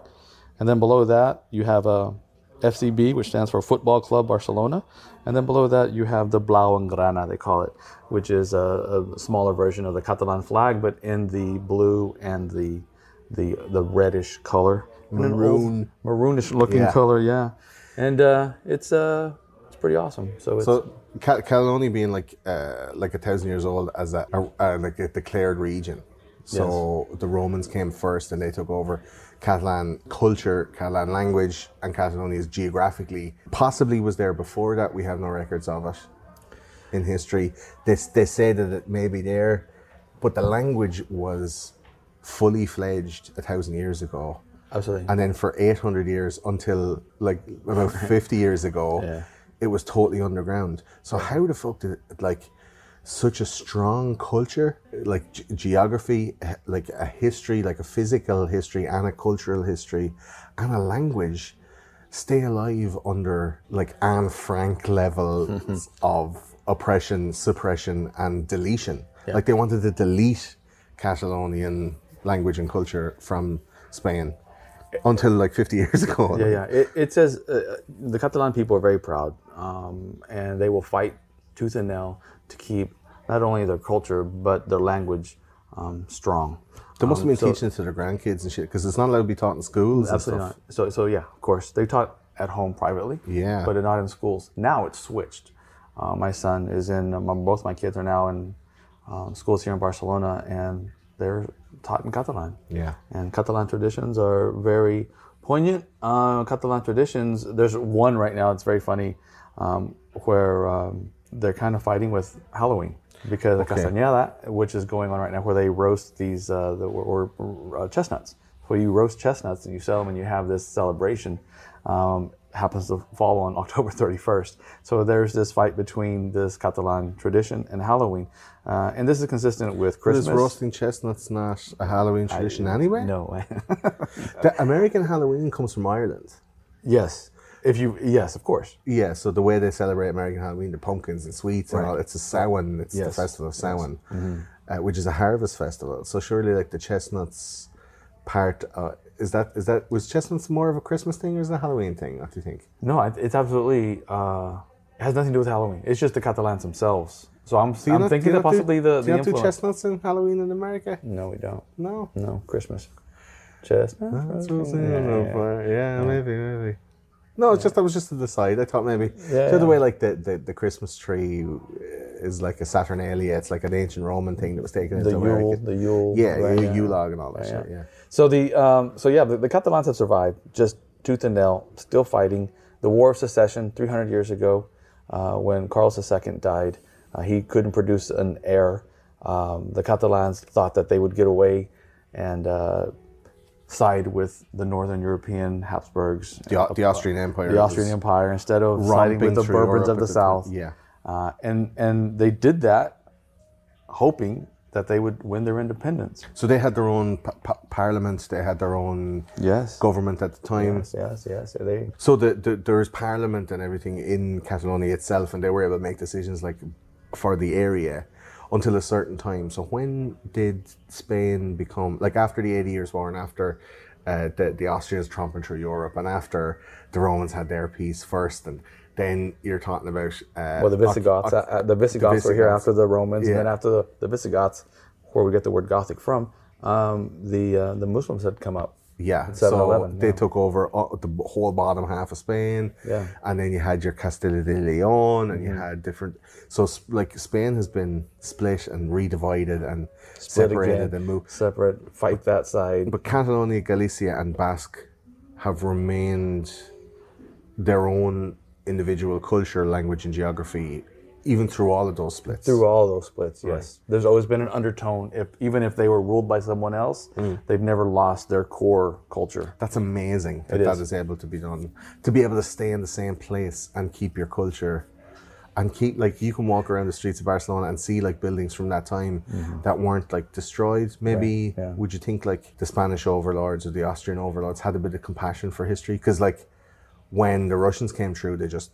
And then below that, you have a FCB, which stands for Football Club Barcelona. And then below that, you have the Blau and Grana, they call it, which is a, a smaller version of the Catalan flag, but in the blue and the the the reddish color, And an old Maroon. maroonish looking Yeah. color, yeah. And uh, it's uh, it's pretty awesome. So it's So Cal- Catalonia being like uh, like a thousand years old as a, a, a like a declared region. So the Romans came first and they took over Catalan culture, Catalan language, and Catalonia is geographically possibly was there before that. We have no records of it in history. They, they say that it may be there, but the language was fully fledged a thousand years ago. absolutely. And then for 800 years until like about 50 years ago, Yeah. it was totally underground. So how the fuck did it, like such a strong culture, like ge- geography, eh, like a history, like a physical history and a cultural history and a language stay alive under like Anne Frank levels of oppression, suppression and deletion. Like they wanted to delete Catalonian language and culture from Spain until like 50 years ago. Yeah, yeah. It, it says uh, the Catalan people are very proud, um, and they will fight tooth and nail to keep not only their culture but their language um, strong. They must have Um, been so- teaching it to their grandkids and shit because it's not allowed to be taught in schools. and Absolutely stuff. not. So, so yeah, of course, they taught at home privately. Yeah. But not in schools. Now it's switched. Uh, my son is in. My, both my kids are now in um, schools here in Barcelona, and they're taught in Catalan. Yeah. And Catalan traditions are very poignant. Uh, Catalan traditions. There's one right now. It's very funny, um, where um, they're kind of fighting with Halloween because the Castanyada, which is going on right now, where they roast these uh, the, or, or uh, chestnuts. Where you roast chestnuts and you sell them, and you have this celebration. Um, happens to fall on October 31st. So there's this fight between this Catalan tradition and Halloween, uh, and this is consistent with Christmas. Is roasting chestnuts not a Halloween tradition anyway? No way. The American Halloween comes from Ireland. Yes. If you yes, of course. Yeah, so the way they celebrate American Halloween, the pumpkins and sweets and all, it's a Samhain, it's the Yes. Mm-hmm. festival of Samhain, uh, which is a harvest festival. So surely like the chestnuts part, uh, is that, is that, was chestnuts more of a Christmas thing or is it a Halloween thing? What do you think? No, it- it's absolutely uh, it has nothing to do with Halloween. It's just the Catalans themselves. So I'm, I'm not- thinking that not do- possibly the, do the you not do chestnuts in Halloween in America? No, we don't. No. No, Christmas. Chestnuts. That's what I was yeah, yeah. uh, yeah, maybe, maybe. No, it's just that was just to the side. I thought maybe Yeah, the other way, like the, the, the Christmas tree is like a Saturnalia. It's like an ancient Roman thing that was taken The into Yule, America. the Yule. yeah, right, yeah, Yule log and all that Yeah, shit. Yeah. So the um, so yeah, the, the Catalans have survived just tooth and nail, still fighting. The War of Secession, 300 years ago, uh, when Carlos II died, uh, he couldn't produce an heir. Um, the Catalans thought that they would get away and uh, side with the Northern European Habsburgs, The, the Austrian Empire. the Austrian Empire, instead of siding with the Bourbons Europe of the at the time. South. Yeah. Uh, and and they did that, hoping that they would win their independence. So they had their own pa- pa- parliament. They had their own Yes. government at the time. Yes, yes, yes. They So the, the, there's parliament and everything in Catalonia itself, and they were able to make decisions like for the area until a certain time. So when did Spain become like after the Eighty Years' War and after uh, the the Austrians tromping through Europe and after the Romans had their peace first, and then you're talking about uh, well, the Visigoths. oc- uh, the Visigoths were here after the Romans, and then after the, the Visigoths, where we get the word Gothic from, um, the uh, the Muslims had come up. Yeah, 711, so they yeah. took over the whole bottom half of Spain. Yeah. Mm-hmm. and then you had your Castilla de Leon, and you had different. So like Spain has been split and redivided and Split separated again, and moved. separate, fight that side. But Catalonia, Galicia, and Basque have remained their own individual culture, language, and geography, even through all of those splits. Through all those splits, yes. There's always been an undertone. If even if they were ruled by someone else, Mm. they've never lost their core culture. That's amazing that It that is. is able to be done. To be able to stay in the same place and keep your culture and keep like you can walk around the streets of Barcelona and see like buildings from that time that weren't like destroyed. Maybe Mm-hmm. yeah. would you think like the Spanish overlords or the Austrian overlords had a bit of compassion for history? Because like when the Russians came through, they just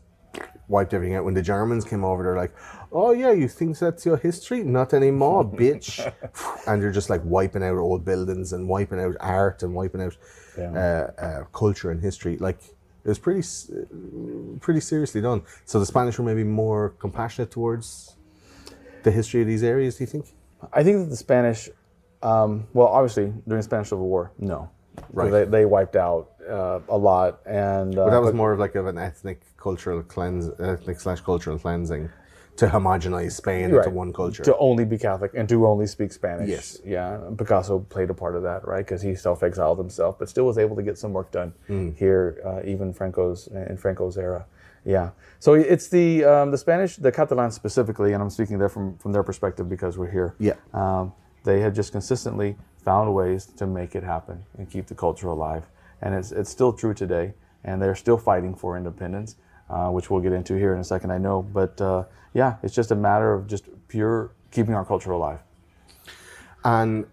wiped everything out. When the Germans came over, they're like, "Oh yeah, you think that's your history? Not anymore, bitch!" and they're just like wiping out old buildings and wiping out art and wiping out uh, uh, culture and history. Like it was pretty, pretty seriously done. So the Spanish were maybe more compassionate towards the history of these areas. Do you think? I think that the Spanish, um, well, obviously during the Spanish Civil War, no, Right. They, they wiped out uh, a lot, and uh, But that was more of like of an ethnic cultural cleanse, ethnic slash cultural cleansing, to homogenize Spain into one culture. to only be Catholic and to only speak Spanish. Yes. Yeah. Picasso played a part of that, right? Because he self-exiled himself, but still was able to get some work done Mm. here, uh, even Franco's in Franco's era. Yeah. So it's the um, the Spanish, the Catalans specifically, and I'm speaking there from from their perspective because we're here. Yeah. Um, they have just consistently found ways to make it happen and keep the culture alive, and it's it's still true today. And they're still fighting for independence, uh, which we'll get into here in a second, I know. But uh, yeah, it's just a matter of just pure keeping our culture alive. And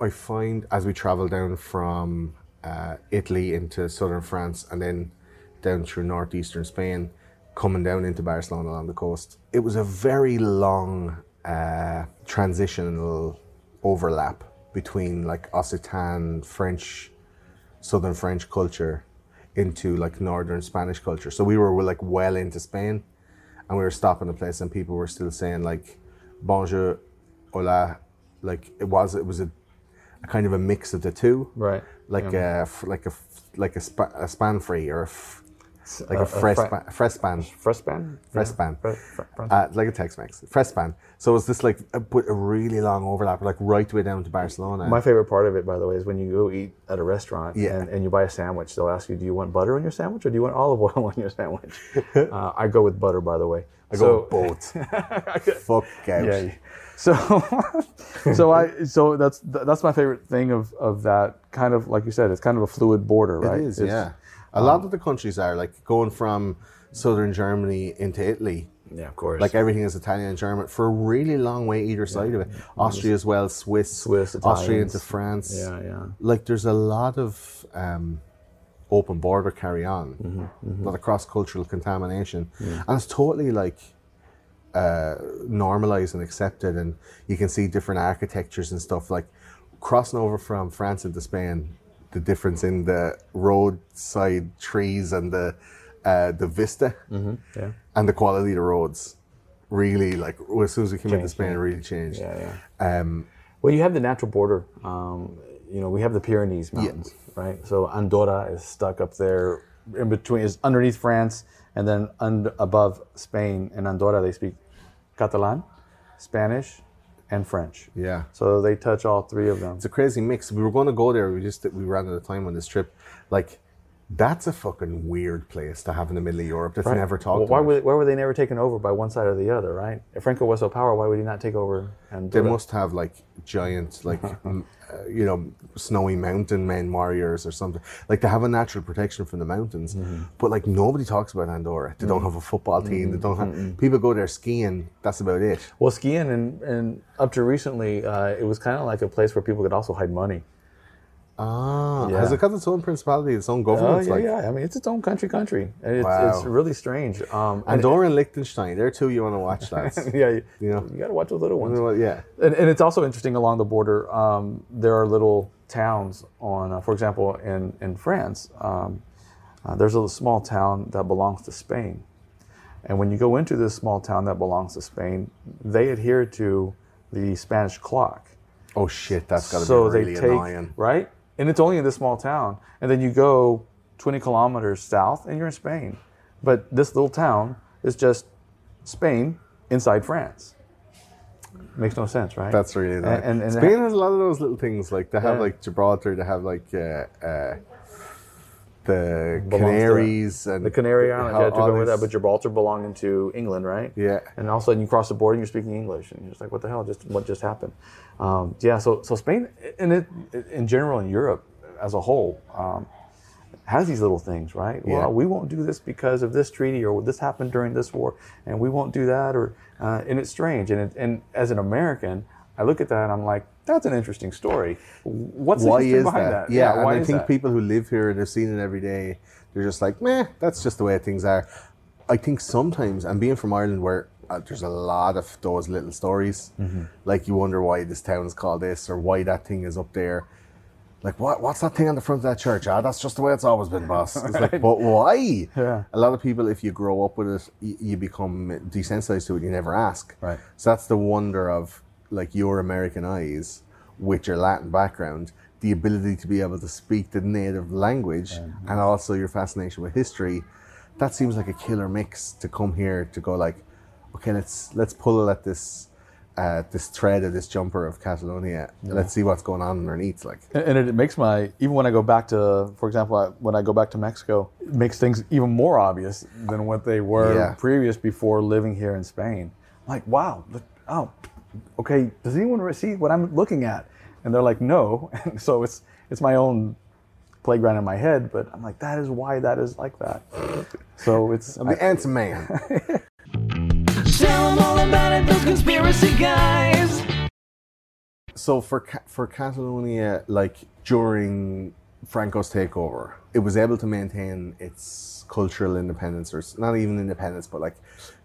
I, find as we travel down from uh, Italy into southern France and then down through northeastern Spain, coming down into Barcelona along the coast, it was a very long uh, transitional overlap between like Occitan French, southern French culture into like northern Spanish culture. So we were like well into Spain and we were stopping the place and people were still saying like bonjour, hola, like it was it was a, a kind of a mix of the two, Right. Like a like a, like a, spa, a span free or a f- like a- a, a fresh fre- span, fresh Frespan? uh, like a Tex-Mex, fresh span. So it's this like a, but a really long overlap, like right the way down to Barcelona. My favorite part of it, by the way, is when you go eat at a restaurant Yeah. and, and you buy a sandwich. They'll ask you, "Do you want butter on your sandwich or do you want olive oil on your sandwich?" uh, I go with butter, by the way. I go with both. Fuck out. Yeah. So, so I so that's that's my favorite thing of of that kind of like you said, it's kind of a fluid border, right? It is, It's- yeah. A lot of the countries are like going from southern Germany into Italy. Yeah, of course. Like everything is Italian and German for a really long way either side of it. Austria as well, Swiss, Swiss, Austria Italians. into France. Yeah, yeah. Like there's a lot of um, open border carry on, Mm-hmm, a lot of cross cultural contamination, and it's totally like uh, normalized and accepted. And you can see different architectures and stuff like crossing over from France into Spain. The difference in the roadside trees and the uh, the vista Mm-hmm, yeah. and the quality of the roads really like as soon as we came into Spain, it really changed. Yeah, yeah. Um, Well, you have the natural border. Um, you know, we have the Pyrenees Mountains, right? So Andorra is stuck up there in between, is underneath France, and then under, above Spain. In Andorra, they speak Catalan, Spanish, and French. yeah. So they touch all three of them. It's a crazy mix. We were going to go there. We just we ran out of time on this trip. Like, that's a fucking weird place to have in the middle of Europe. That's never talked Well, why about. were why were they never taken over by one side or the other, right? If Franco was so powerful, why would he not take over? And they must have like giant, like m- uh, you know, snowy mountain men warriors or something. Like they have a natural protection from the mountains, Mm-hmm. but like nobody talks about Andorra. They don't have a football team. They don't have people go there skiing. That's about it. Well, skiing and, and up to recently, uh, it was kind of like a place where people could also hide money. Ah, Yeah. has it got its own principality, its own Oh government? yeah, like yeah. I mean, it's its own country, country, and it's, Wow. it's really strange. Um, and Andorra and Liechtenstein, they're two you want to watch, lads. yeah, you, You know. you got to watch those little ones. Yeah. And, and it's also interesting along the border. Um, there are little towns on, uh, for example, in in France, um, uh, there's a small town that belongs to Spain, and when you go into this small town that belongs to Spain, they adhere to the Spanish clock. Oh shit, that's got to so be really they take annoying. right, and it's only in this small town, and then you go 20 kilometers south, and you're in Spain. But this little town is just Spain inside France. Makes no sense, right? That's really annoying. And, and, and Spain has a lot of those little things. Like they have Yeah. like Gibraltar, they have like uh, uh, the Belongs to- Canaries and the Canary Islands. Yeah, took all over that, but Gibraltar belonging to England, right? Yeah. And all of a sudden, you cross the border and you're speaking English, and you're just like, "What the hell? Just what just happened?" Um, yeah. So, so Spain, and it in general in Europe as a whole, um, has these little things, right? Yeah. Well, we won't do this because of this treaty, or this happened during this war, and we won't do that, or uh, and it's strange. And it, and as an American, I look at that and I'm like, that's an interesting story. What's the why history is behind that? that? Yeah, and why I think that? people who live here and have seen it every day, they're just like, meh, that's just the way things are. I think sometimes, and being from Ireland, where uh, there's a lot of those little stories, like you wonder why this town is called this or why that thing is up there. Like what? What's that thing on the front of that church? Ah, that's just the way it's always been, boss. It's like, but why? Yeah. A lot of people, if you grow up with it, y- you become desensitized to it. You never ask. Right. So that's the wonder of like your American eyes with your Latin background, the ability to be able to speak the native language, and also your fascination with history. That seems like a killer mix to come here to go like, okay, let's let's pull at this. Uh, this thread of this jumper of Catalonia. Let's see what's going on underneath. Like, And and it makes my even when I go back to, for example, I- when I go back to Mexico, it makes things even more obvious than what they were Yeah. previous before living here in Spain. Like, wow, look, oh, okay. Does anyone see what I'm looking at? And they're like, no. And so it's it's my own playground in my head, but I'm like, that is why that is like that. So it's I'm the answer man. Tell 'em all about it, those conspiracy guys. So for for Catalonia, like during Franco's takeover, it was able to maintain its cultural independence, or not even independence, but like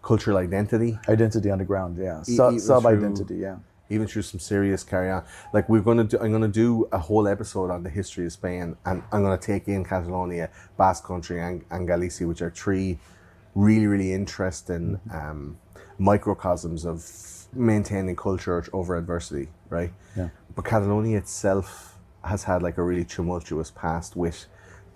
cultural identity, identity underground, yeah, E- Su- even sub through- identity, yeah. even through some serious carry on. Like we're gonna do, I'm gonna do a whole episode on the history of Spain, and I'm gonna take in Catalonia, Basque Country, and, and Galicia, which are three really really interesting um, microcosms of maintaining culture over adversity, right? Yeah. But Catalonia itself has had like a really tumultuous past with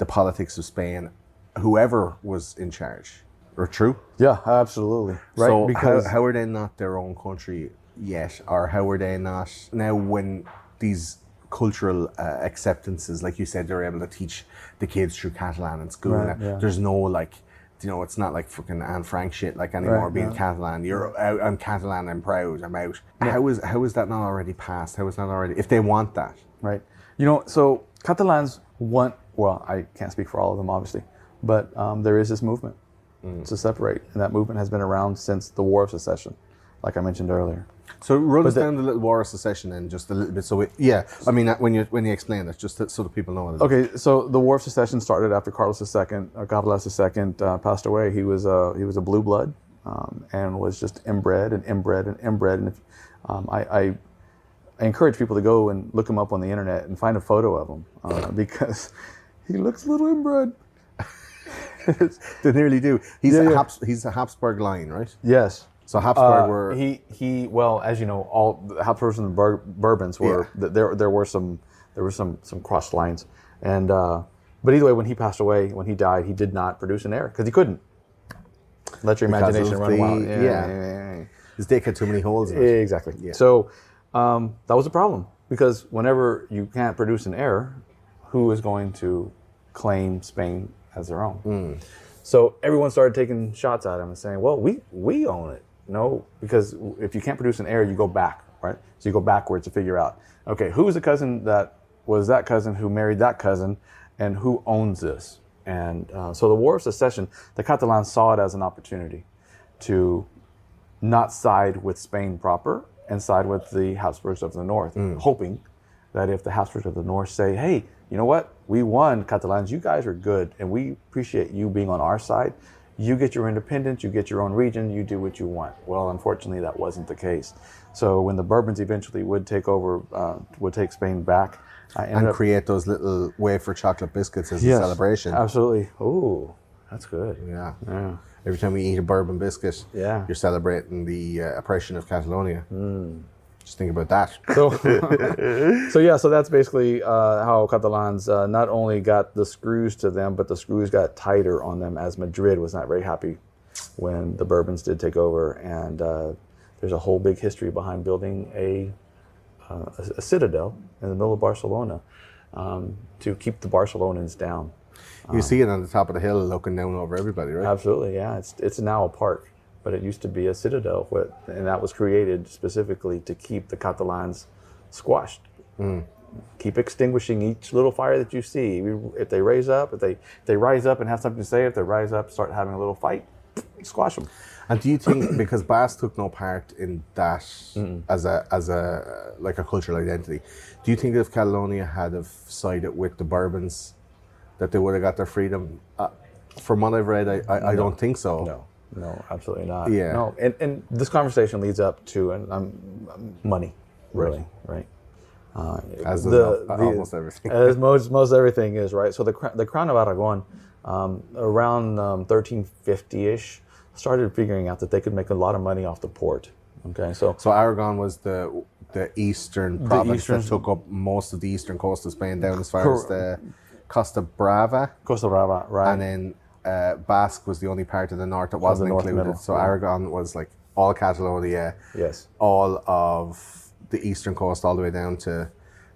the politics of Spain, whoever was in charge. Or true? Yeah, absolutely. Right. So because how, how are they not their own country yet, or how are they not now when these cultural uh, acceptances, like you said, they're able to teach the kids through Catalan in school. Right, now. yeah. There's no like, you know, it's not like fucking Anne Frank shit like anymore. Right, being yeah. Catalan, you're out. I'm Catalan. I'm proud. I'm out. How is how is that not already passed? How is that already? If they want that, Right. You know, so Catalans want, well, I can't speak for all of them, obviously, but um, there is this movement to separate. And that movement has been around since the War of Secession, like I mentioned earlier. so run us down the little war of secession then just a little bit. So we, yeah, I mean uh, when you when you explain it, just so that people know what it is. Okay, so the War of Secession started after Carlos II, or Carlos II uh, passed away. He was a he was a blue blood, um, and was just inbred and inbred and inbred. And if, um, I, I I encourage people to go and look him up on the internet and find a photo of him uh, because he looks a little inbred. They nearly do. He's Yeah, a yeah. Habs, he's a Habsburg line, right? Yes. So Habsburg Uh, were he he well as you know all the Habsburgs and the Bur- Bourbons were Yeah. th- there there were some there were some some crossed lines and uh, but either way when he passed away when he died he did not produce an heir because he couldn't let your Because imagination run the- wild yeah. yeah. his dick had too many holes in it. exactly so um, that was a problem because whenever you can't produce an heir who is going to claim Spain as their own Hmm. so everyone started taking shots at him and saying, "Well, we we own it." No, because if you can't produce an heir, you go back, right? So you go backwards to figure out, okay, who's the cousin that was that cousin who married that cousin, and who owns this? And uh, so the War of Secession, the Catalans saw it as an opportunity to not side with Spain proper and side with the Habsburgs of the North, hoping that if the Habsburgs of the North say, hey, you know what, we won, Catalans, you guys are good, and we appreciate you being on our side. You get your independence, you get your own region, you do what you want. Well, unfortunately, that wasn't the case. So when the Bourbons eventually would take over, uh, would take Spain back, and up create those little wafer chocolate biscuits as Yes, a celebration. Absolutely. Ooh, that's good. Yeah. Yeah. Every time we eat a bourbon biscuit, Yeah. You're celebrating the uh, oppression of Catalonia. Just think about that. So, so yeah, so that's basically uh, how Catalans uh, not only got the screws to them, but the screws got tighter on them as Madrid was not very happy when the Bourbons did take over. And uh, there's a whole big history behind building a, uh, a, a citadel in the middle of Barcelona um, to keep the Barcelonans down. You see it on the top of the hill looking down over everybody, right? Absolutely, yeah. It's it's now a park, but it used to be a citadel, with, and that was created specifically to keep the Catalans squashed. Keep extinguishing each little fire that you see. If they raise up, if they if they rise up and have something to say, if they rise up, start having a little fight, squash them. And do you think because Basque took no part in that as a as a like a cultural identity, do you think if Catalonia had have sided with the Bourbons, that they would have got their freedom? Uh, from what I've read, I, I, I don't think so. No, no, absolutely not. Yeah. No, and, and this conversation leads up to and um, money, really, right? Uh, As the, al- almost everything. As most most everything is, right? So the the crown of Aragon, um, around um, 1350ish, started figuring out that they could make a lot of money off the port. Okay, so So Aragon was the the eastern province eastern- that took up most of the eastern coast of Spain down as far as the Costa Brava, Costa Brava, right? and then uh, Basque was the only part of the north that wasn't included. middle, so yeah. Aragon was like all Catalonia, yes. all of the eastern coast, all the way down to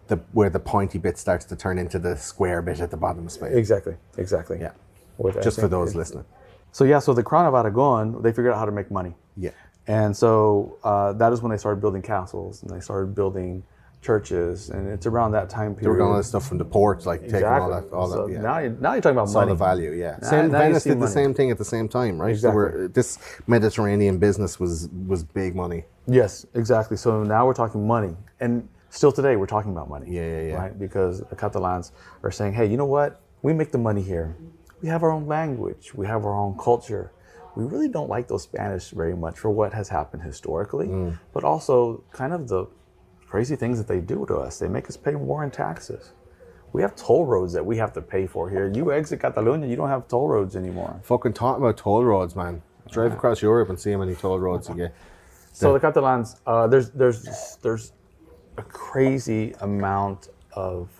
the where the pointy bit starts to turn into the square bit at the bottom of Spain. Exactly, exactly. Yeah. With- Just for those listening. So yeah, so the crown of Aragon, they figured out how to make money. Yeah. And so uh, that is when they started building castles and they started building churches, and it's around that time period. They were getting all that stuff from the ports, like taking all that, all so that. Yeah. now, you, now you're talking about money. the value, yeah. Now- Same now Venice did the same thing at the same time, right? So Exactly. we're, this Mediterranean business was was big money. Yes, exactly. So now we're talking money, and still today we're talking about money. Yeah, yeah, yeah. Right, because the Catalans are saying, "Hey, you know what? We make the money here. We have our own language. We have our own culture. We really don't like those Spanish very much for what has happened historically, Mm. but also kind of the crazy things that they do to us. They make us pay more in taxes." We have toll roads that we have to pay for here. You exit Catalonia, you don't have toll roads anymore. Fucking talking about toll roads, man. Drive across Europe and see how many toll roads you get. So the Catalans, uh, there's there's there's a crazy amount of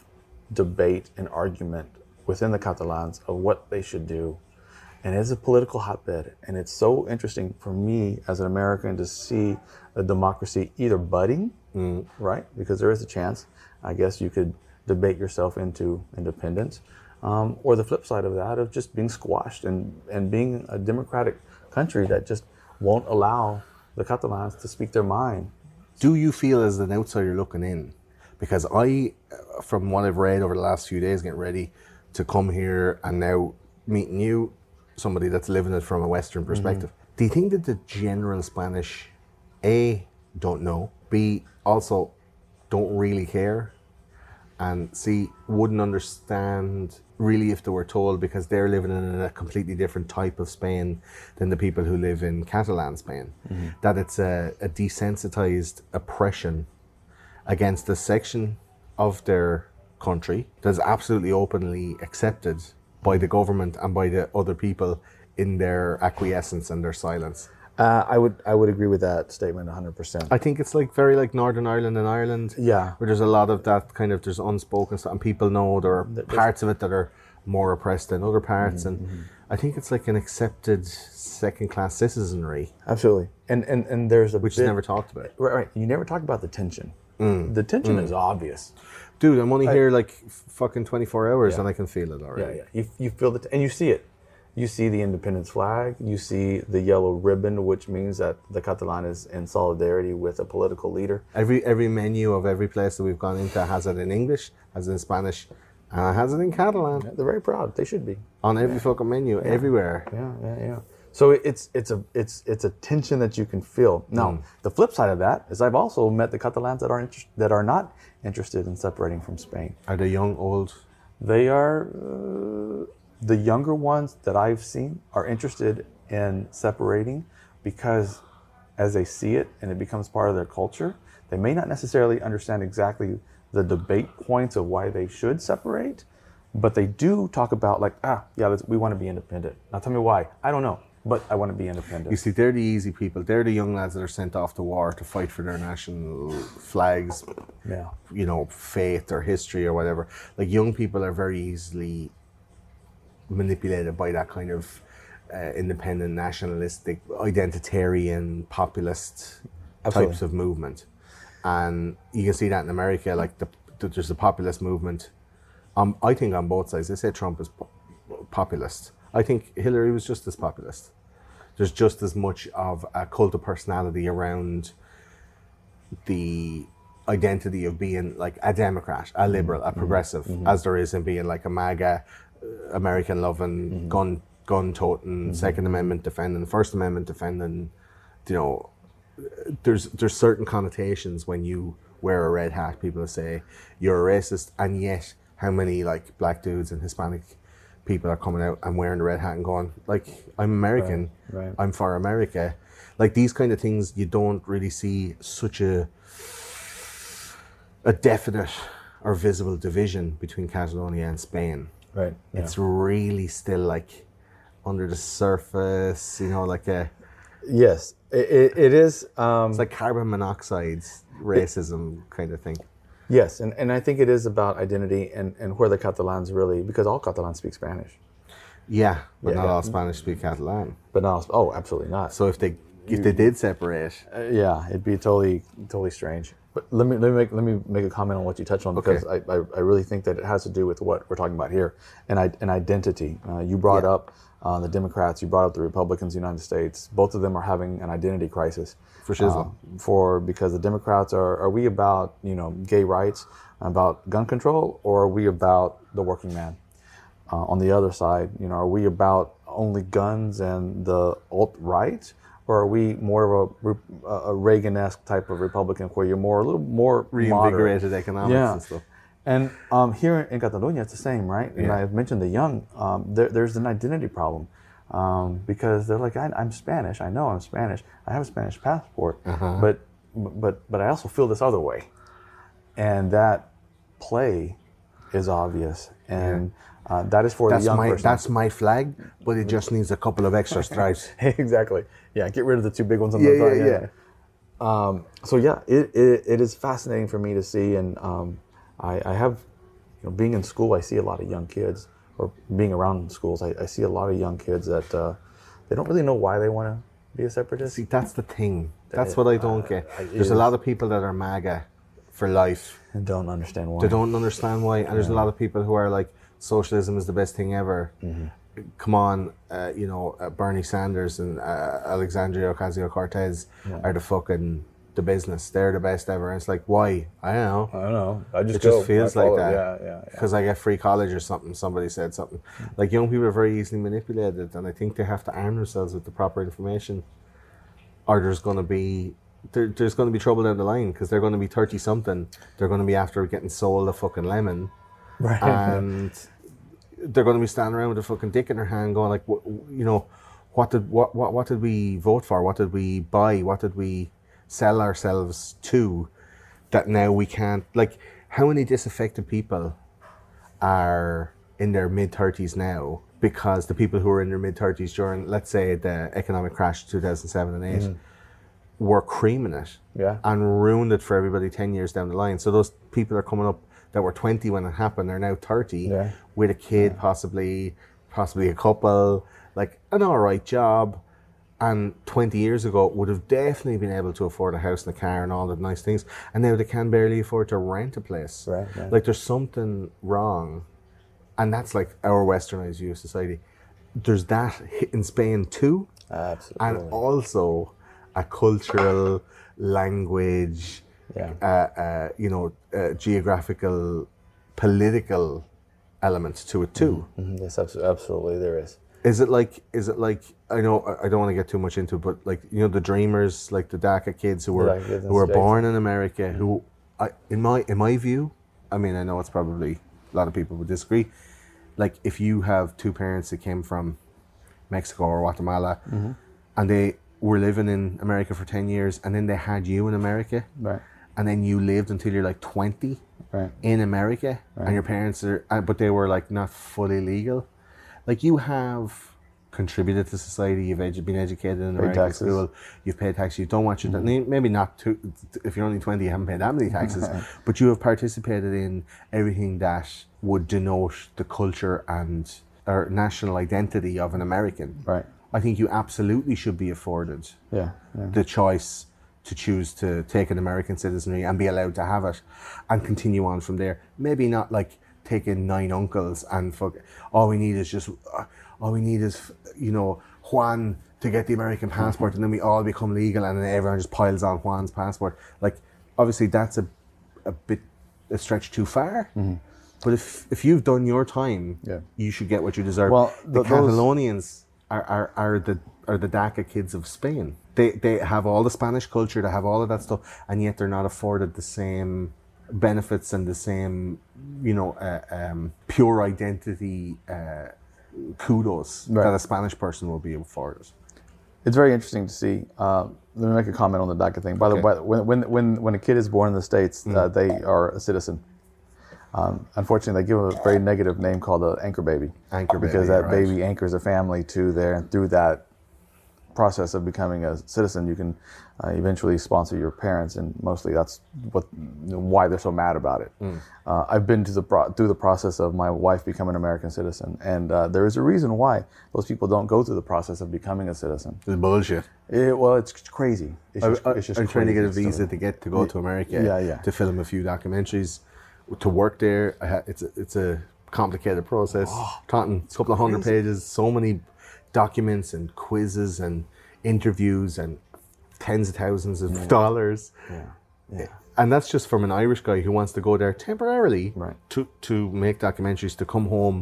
debate and argument within the Catalans of what they should do, and it's a political hotbed. And it's so interesting for me as an American to see a democracy either budding, right? Because there is a chance. I guess you could debate yourself into independence, um, or the flip side of that of just being squashed and and being a democratic country that just won't allow the Catalans to speak their mind. Do you feel as an outsider looking in? Because I, from what I've read over the last few days, getting ready to come here and now meeting you, somebody that's living it from a Western perspective. Do you think that the general Spanish, A, don't know, B, also don't really care, and see wouldn't understand really if they were told because they're living in a completely different type of Spain than the people who live in Catalan Spain. Mm-hmm. That it's a, a desensitized oppression against a section of their country that's absolutely openly accepted by the government and by the other people in their acquiescence and their silence. Uh, I would I would agree with that statement 100%. I think it's like very like Northern Ireland and Ireland. Yeah. Where there's a lot of that kind of there's unspoken stuff and people know there are parts of it that are more oppressed than other parts Mm-hmm, and I think it's like an accepted second class citizenry, Absolutely. And and and there's a which is never talked about. right, right. You never talk about the tension. The tension is obvious. Dude, I'm only here like fucking 24 hours Yeah. and I can feel it already. Yeah, yeah. You, you feel it, and you see it. You see the independence flag. You see the yellow ribbon, which means that the Catalan is in solidarity with a political leader. Every every menu of every place that we've gone into has it in English, has it in Spanish, and it has it in Catalan They're very proud. They should be. on every fucking menu, everywhere. Yeah, yeah, yeah. So it's it's a it's it's a tension that you can feel. Now, the flip side of that is I've also met the Catalans that are inter- that are not interested in separating from Spain. Are they young, old? They are uh, the younger ones that I've seen are interested in separating because as they see it and it becomes part of their culture, they may not necessarily understand exactly the debate points of why they should separate, but they do talk about like, ah, yeah, we want to be independent. Now tell me why. I don't know, but I want to be independent. You see, they're the easy people. They're the young lads that are sent off to war to fight for their national flags, yeah. you know, faith or history or whatever. Like young people are very easily manipulated by that kind of uh, independent, nationalistic, identitarian, populist Absolutely. types of movement. And you can see that in America, like the, the, there's a populist movement. Um, I think on both sides, they say Trump is populist. I think Hillary was just as populist. There's just as much of a cult of personality around the identity of being like a Democrat, a liberal, a progressive, as there is in being like a MAGA, American loving, mm-hmm. gun gun toting, mm-hmm. Second Amendment defending, First Amendment defending. You know, there's there's certain connotations when you wear a red hat. People say you're a racist, and yet how many like black dudes and Hispanic people are coming out and wearing the red hat and going like, "I'm American. right. I'm for America." Like these kind of things, you don't really see such a a definite or visible division between Catalonia and Spain. Right. Yeah. It's really still like under the surface, you know, like a yes, it, it, it is. Um, it's like carbon monoxide racism kind of thing. yes, and, and I think it is about identity and, and where the Catalans really, because all Catalans speak Spanish, Yeah, but Yeah, not yeah. all Spanish speak Catalan. but not. Oh, absolutely not. So if they if they did separate, Uh, yeah, it'd be totally totally strange. But let me let me make let me make a comment on what you touched on because I, I, I really think that it has to do with what we're talking about here and I, and identity. Uh, you brought Yeah. up uh, the Democrats, you brought up the Republicans the United States. Both of them are having an identity crisis. For shizzle. Uh, for because the Democrats are are we about you know gay rights, about gun control, or are we about the working man? Uh, on the other side, you know, are we about only guns and the alt right, or are we more of a, a Reagan-esque type of Republican, where you're more a little more reinvigorated moderate? economics Yeah. and stuff. And um, here in Catalonia, it's the same, right? Yeah. And I've mentioned the young. Um, there, there's an identity problem um, because they're like, I, I'm Spanish. I know I'm Spanish. I have a Spanish passport, Uh-huh. but but but I also feel this other way, and that play is obvious, and uh, that is for That's the young my person. that's my flag, but it just needs a couple of extra stripes. exactly. Yeah, get rid of the two big ones on Yeah, the front. yeah, yeah. Um, so yeah, it, it, it is fascinating for me to see, and um, I, I have, you know, being in school, I see a lot of young kids, or being around schools, I, I see a lot of young kids that uh, they don't really know why they want to be a separatist. See, that's the thing. That's what I don't get. I- There's a lot of people that are MAGA for life. and don't understand why. They don't understand why, and there's a lot of people who are like, socialism is the best thing ever. Mm-hmm. Come on, uh, you know, uh, Bernie Sanders and uh, Alexandria Ocasio Cortez are the fucking the business. They're the best ever. And it's like, why? I don't know. I don't know. I just It just feels like that. Yeah, yeah, yeah. Because I get free college or something. Somebody said something. Like young people are very easily manipulated, and I think they have to arm themselves with the proper information, or there's going to be there, there's going to be trouble down the line because they're going to be thirty something. They're going to be after getting sold a fucking lemon, Right. and they're going to be standing around with a fucking dick in their hand, going like, "Wh- you know, what did what, what what did we vote for? What did we buy? What did we sell ourselves to? That now we can't like. How many disaffected people are in their mid thirties now because the people who were in their mid thirties during, let's say, the economic crash two thousand seven and 8 mm-hmm. were creaming it Yeah. and ruined it for everybody 10 years down the line. So those people are coming up that were 20 when it happened are now 30 Yeah. with a kid, possibly, possibly a couple, like an all right job. And 20 years ago would have definitely been able to afford a house and a car and all the nice things. And now they can barely afford to rent a place. Right, right. Like there's something wrong. And that's like our westernized view of society. There's that in Spain too Absolutely. and also a cultural language, Yeah. uh, uh, you know, uh, geographical, political elements to it too. Mhm, Yes, absolutely, there is. Is it like? Is it like? I know I- don't want to get too much into it, but like you know, the dreamers, like the DACA kids who were who were born in America, who, I, in my in my view, I mean, I know it's probably a lot of people would disagree. Like if you have two parents that came from Mexico or Guatemala, Mm-hmm. and they were living in America for ten years, and then they had you in America, Right. And then you lived until you're like twenty Right. in America, and your parents are, uh, but they were like not fully legal. Like you have contributed to society. You've edu- been educated in American taxes. Mm-hmm. school. You've paid taxes. You don't want you've done. Maybe not to, if you're only twenty, you haven't paid that many taxes. but you have participated in everything that would denote the culture and or national identity of an American. Right. I think you absolutely should be afforded Yeah. yeah. the choice to choose to take an American citizenry and be allowed to have it and continue on from there. Maybe not like taking nine uncles and fuck. All we need is just, uh, all we need is, you know, Juan to get the American passport and then we all become legal and then everyone just piles on Juan's passport. Like, obviously that's a, a bit, a stretch too far. But if, if you've done your time, Yeah. you should get what you deserve. Well, the th- those- Catalonians are, are, are the are the DACA kids of Spain. They they have all the Spanish culture, they have all of that stuff, and yet they're not afforded the same benefits and the same, you know, uh, um, pure identity uh, kudos Right. that a Spanish person will be afforded. It's very interesting to see. Uh, let me make a comment on the DACA thing. By the way, when, when, when, when a kid is born in the States, uh, they are a citizen. Um, unfortunately, they give a very negative name called an anchor baby. Anchor Because that right. baby anchors a family to there. And through that process of becoming a citizen, you can uh, eventually sponsor your parents. And mostly that's what why they're so mad about it. Hmm. Uh, I've been to the pro- through the process of my wife becoming an American citizen. And uh, there is a reason why those people don't go through the process of becoming a citizen. It's bullshit. It, well, it's crazy. It's I, just, I, it's just I'm trying to get a visa to get to go to America. Yeah, yeah. To film a few documentaries, to work there. I ha- it's a, it's a complicated process. Oh, a couple of hundred pages, so many documents and quizzes and interviews and tens of thousands of dollars. Yeah. And that's just from an Irish guy who wants to go there temporarily Right. to, to make documentaries, to come home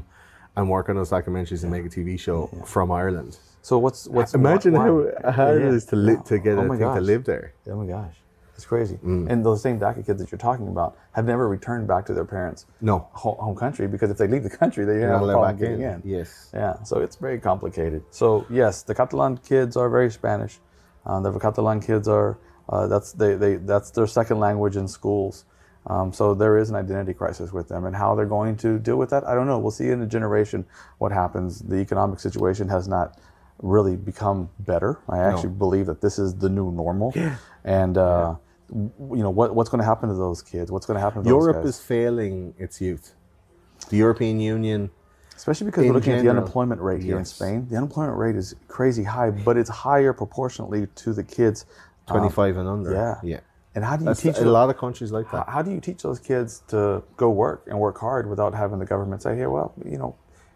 and work on those documentaries and make a TV show from Ireland. So what's what's Imagine why- how hard Yeah. it is to, li- to get Oh a thing to live there. Oh my gosh, it's crazy. Mm. And those same DACA kids that you're talking about have never returned back to their parents' No. home, country because if they leave the country, they have a problem back getting in. in. Yes. Yeah, so it's very complicated. So yes, the Catalan kids are very Spanish. Uh, the Catalan kids are uh, that's they, they that's their second language in schools. Um, so there is an identity crisis with them, and how they're going to deal with that, I don't know. We'll see in a generation what happens. The economic situation has not really become better. I actually believe that this is the new normal, and uh, w- you know what what's going to happen to those kids? What's going to happen to those Europe is failing its youth. The European Union, Especially because we're looking at the unemployment rate here in. Spain. The unemployment rate is crazy high, but it's higher proportionately to the kids. um, 25 and under. yeah. Yeah. And how do you That's teach a them- lot of countries like that. how do you teach those kids to go work and work hard without having the government say, "Hey, well, you know,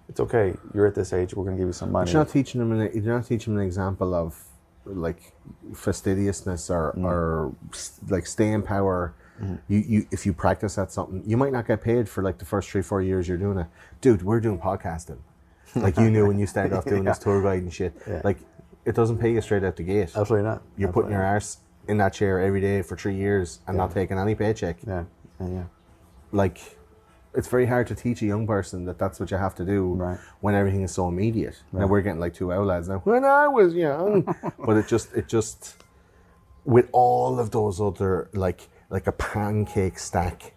it's okay. You're at this age. We're going to give you some money." You're not teaching them. An, you're not teaching them an example of like fastidiousness or, Mm. or like stay in power. Mm-hmm. You, you if you practice at something, you might not get paid for like the first three four years you're doing it. Dude, we're doing podcasting. Like you knew when you started off doing this tour guide and shit. Like it doesn't pay you straight out the gate. Absolutely not. You're putting your arse in that chair every day for three years and not taking any paycheck. Yeah. Yeah. yeah. like it's very hard to teach a young person that that's what you have to do Right. when everything is so immediate. Now we're getting like two old lads now. When I was young, but it just it just with all of those other like like a pancake stack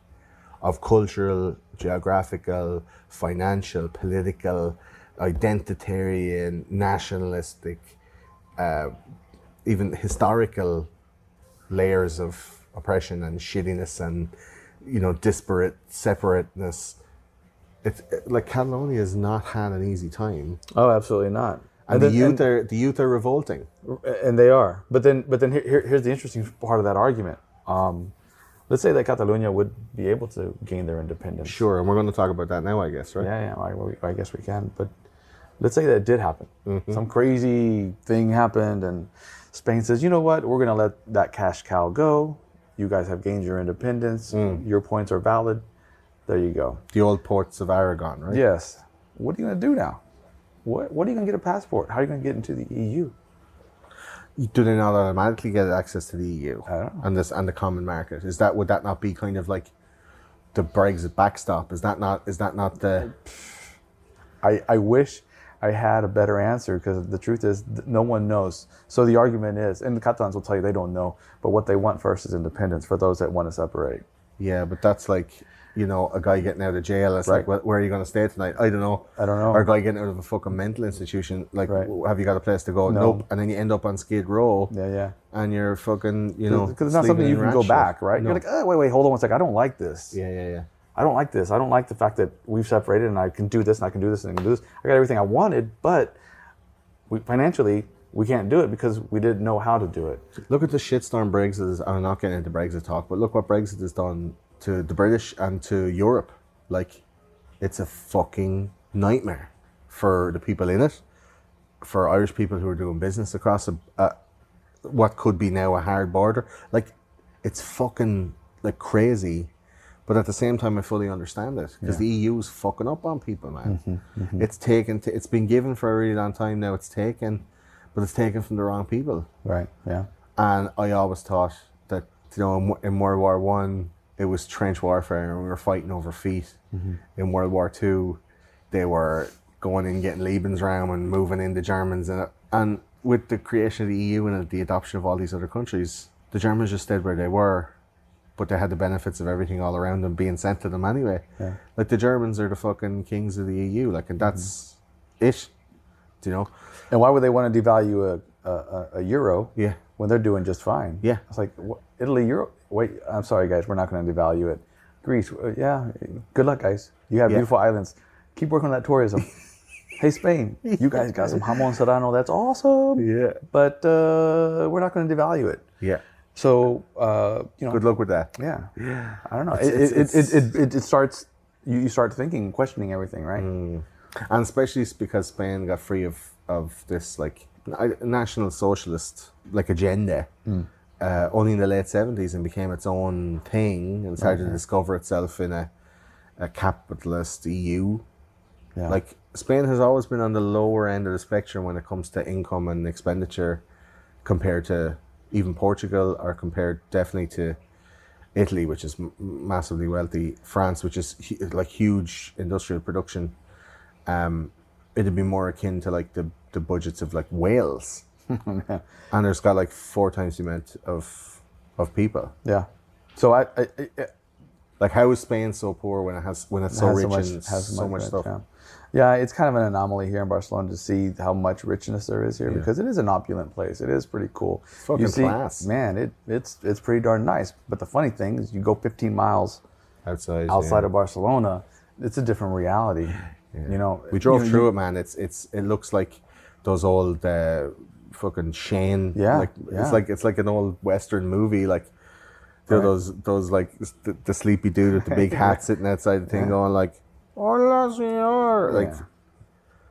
of cultural, geographical, financial, political, identitarian, nationalistic, uh, even historical layers of oppression and shittiness and you know disparate separateness it's like catalonia has not had an easy time Oh, absolutely not. and, the then- youth are the youth are revolting and they are. But then, but then here, here- here's the interesting part of that argument. Um, let's say that Catalonia would be able to gain their independence. sure and we're going to talk about that now i guess right Yeah, yeah. I, I guess we can. But let's say that it did happen. Some crazy thing happened, and Spain says, "You know what? We're going to let that cash cow go. You guys have gained your independence. Mm. Your points are valid. There you go." the old ports of aragon right Yes. What are you going to do now? What What are you going to get a passport? How are you going to get into the EU? do they not automatically get access to the eu I don't know. and this and the common market is that would that not be kind of like the brexit backstop is that not is that not the I, I wish I had a better answer because the truth is th- no one knows. So the argument is, and the Catalans will tell you they don't know, but what they want first is independence for those that want to separate. Yeah, but that's like, you know, a guy getting out of jail. It's like, Right. "Wh- where are you going to stay tonight? I don't know. I don't know. Or a guy getting out of a fucking mental institution. Like, Right. have you got a place to go? No. Nope. And then you end up on Skid Row. Yeah, yeah. And you're fucking, you know, Because it's not something you can go back, right? No. You're like, oh, wait, wait, hold on one second. I don't like this. yeah, yeah, yeah. I don't like this. I don't like the fact that we've separated and I can do this and I can do this and I can do this. I got everything I wanted, but we, financially, we can't do it because we didn't know how to do it. Look at the shitstorm Brexit is. I'm not getting into Brexit talk, but look what Brexit has done to the British and to Europe. Like, it's a fucking nightmare for the people in it, for Irish people who are doing business across a, a uh, what could be now a hard border. Like, it's fucking like crazy. But at the same time, I fully understand it because the EU is fucking up on people, man. Mm-hmm, mm-hmm. It's taken. T- it's been given for a really long time now. It's taken, but it's taken from the wrong people. Right. Yeah. And I always thought that you know in, in World War One it was trench warfare and we were fighting over feet. Mm-hmm. In World War Two, they were going in, getting Lebensraum and moving in the Germans. And, and with the creation of the EU and the adoption of all these other countries, the Germans just stayed where they were, but they had the benefits of everything all around them being sent to them anyway. Yeah. Like the Germans are the fucking kings of the EU, like, and that's it. Do you know? And why would they want to devalue a, a, a- euro Yeah. when they're doing just fine? Yeah. It's like, wh- Italy, euro. Wait, I'm sorry, guys. We're not going to devalue it. Greece, uh, yeah. Good luck, guys. You have Yeah. beautiful islands. Keep working on that tourism. hey, Spain, you guys got some jamon serrano. That's awesome. Yeah. But uh, we're not going to devalue it. Yeah. So, uh, you know, Good luck with that. yeah. Yeah. I don't know. It's- it, it's- it, it, it, it, it starts, you, you start thinking, questioning everything, right? Mm. and especially because Spain got free of of this like national socialist like agenda uh, only in the late seventies and became its own thing and started to discover itself in a a capitalist EU. Yeah. Like Spain has always been on the lower end of the spectrum when it comes to income and expenditure compared to even Portugal are compared definitely to Italy, which is m- massively wealthy, France, which is hu- like huge industrial production. Um, it'd be more akin to like the, the budgets of like Wales, and there's got like four times the amount of of people. yeah. So I, I, I Like, how is Spain so poor when it has when it's so has rich so much, and has so much rich, stuff? Yeah. Yeah, it's kind of an anomaly here in Barcelona to see how much richness there is here because it is an opulent place. It is pretty cool. fucking you see, class. man. It it's it's pretty darn nice. But the funny thing is, you go 15 miles Outside, outside yeah. of Barcelona, it's a different reality. You know, We drove you know, through it, man. It's it's it looks like those old uh, fucking Shane. Yeah, like yeah. it's like it's like an old western movie. Like know, those those like the, the sleepy dude with the big hat sitting outside the thing, going like, "Hola, señor." Like Yeah.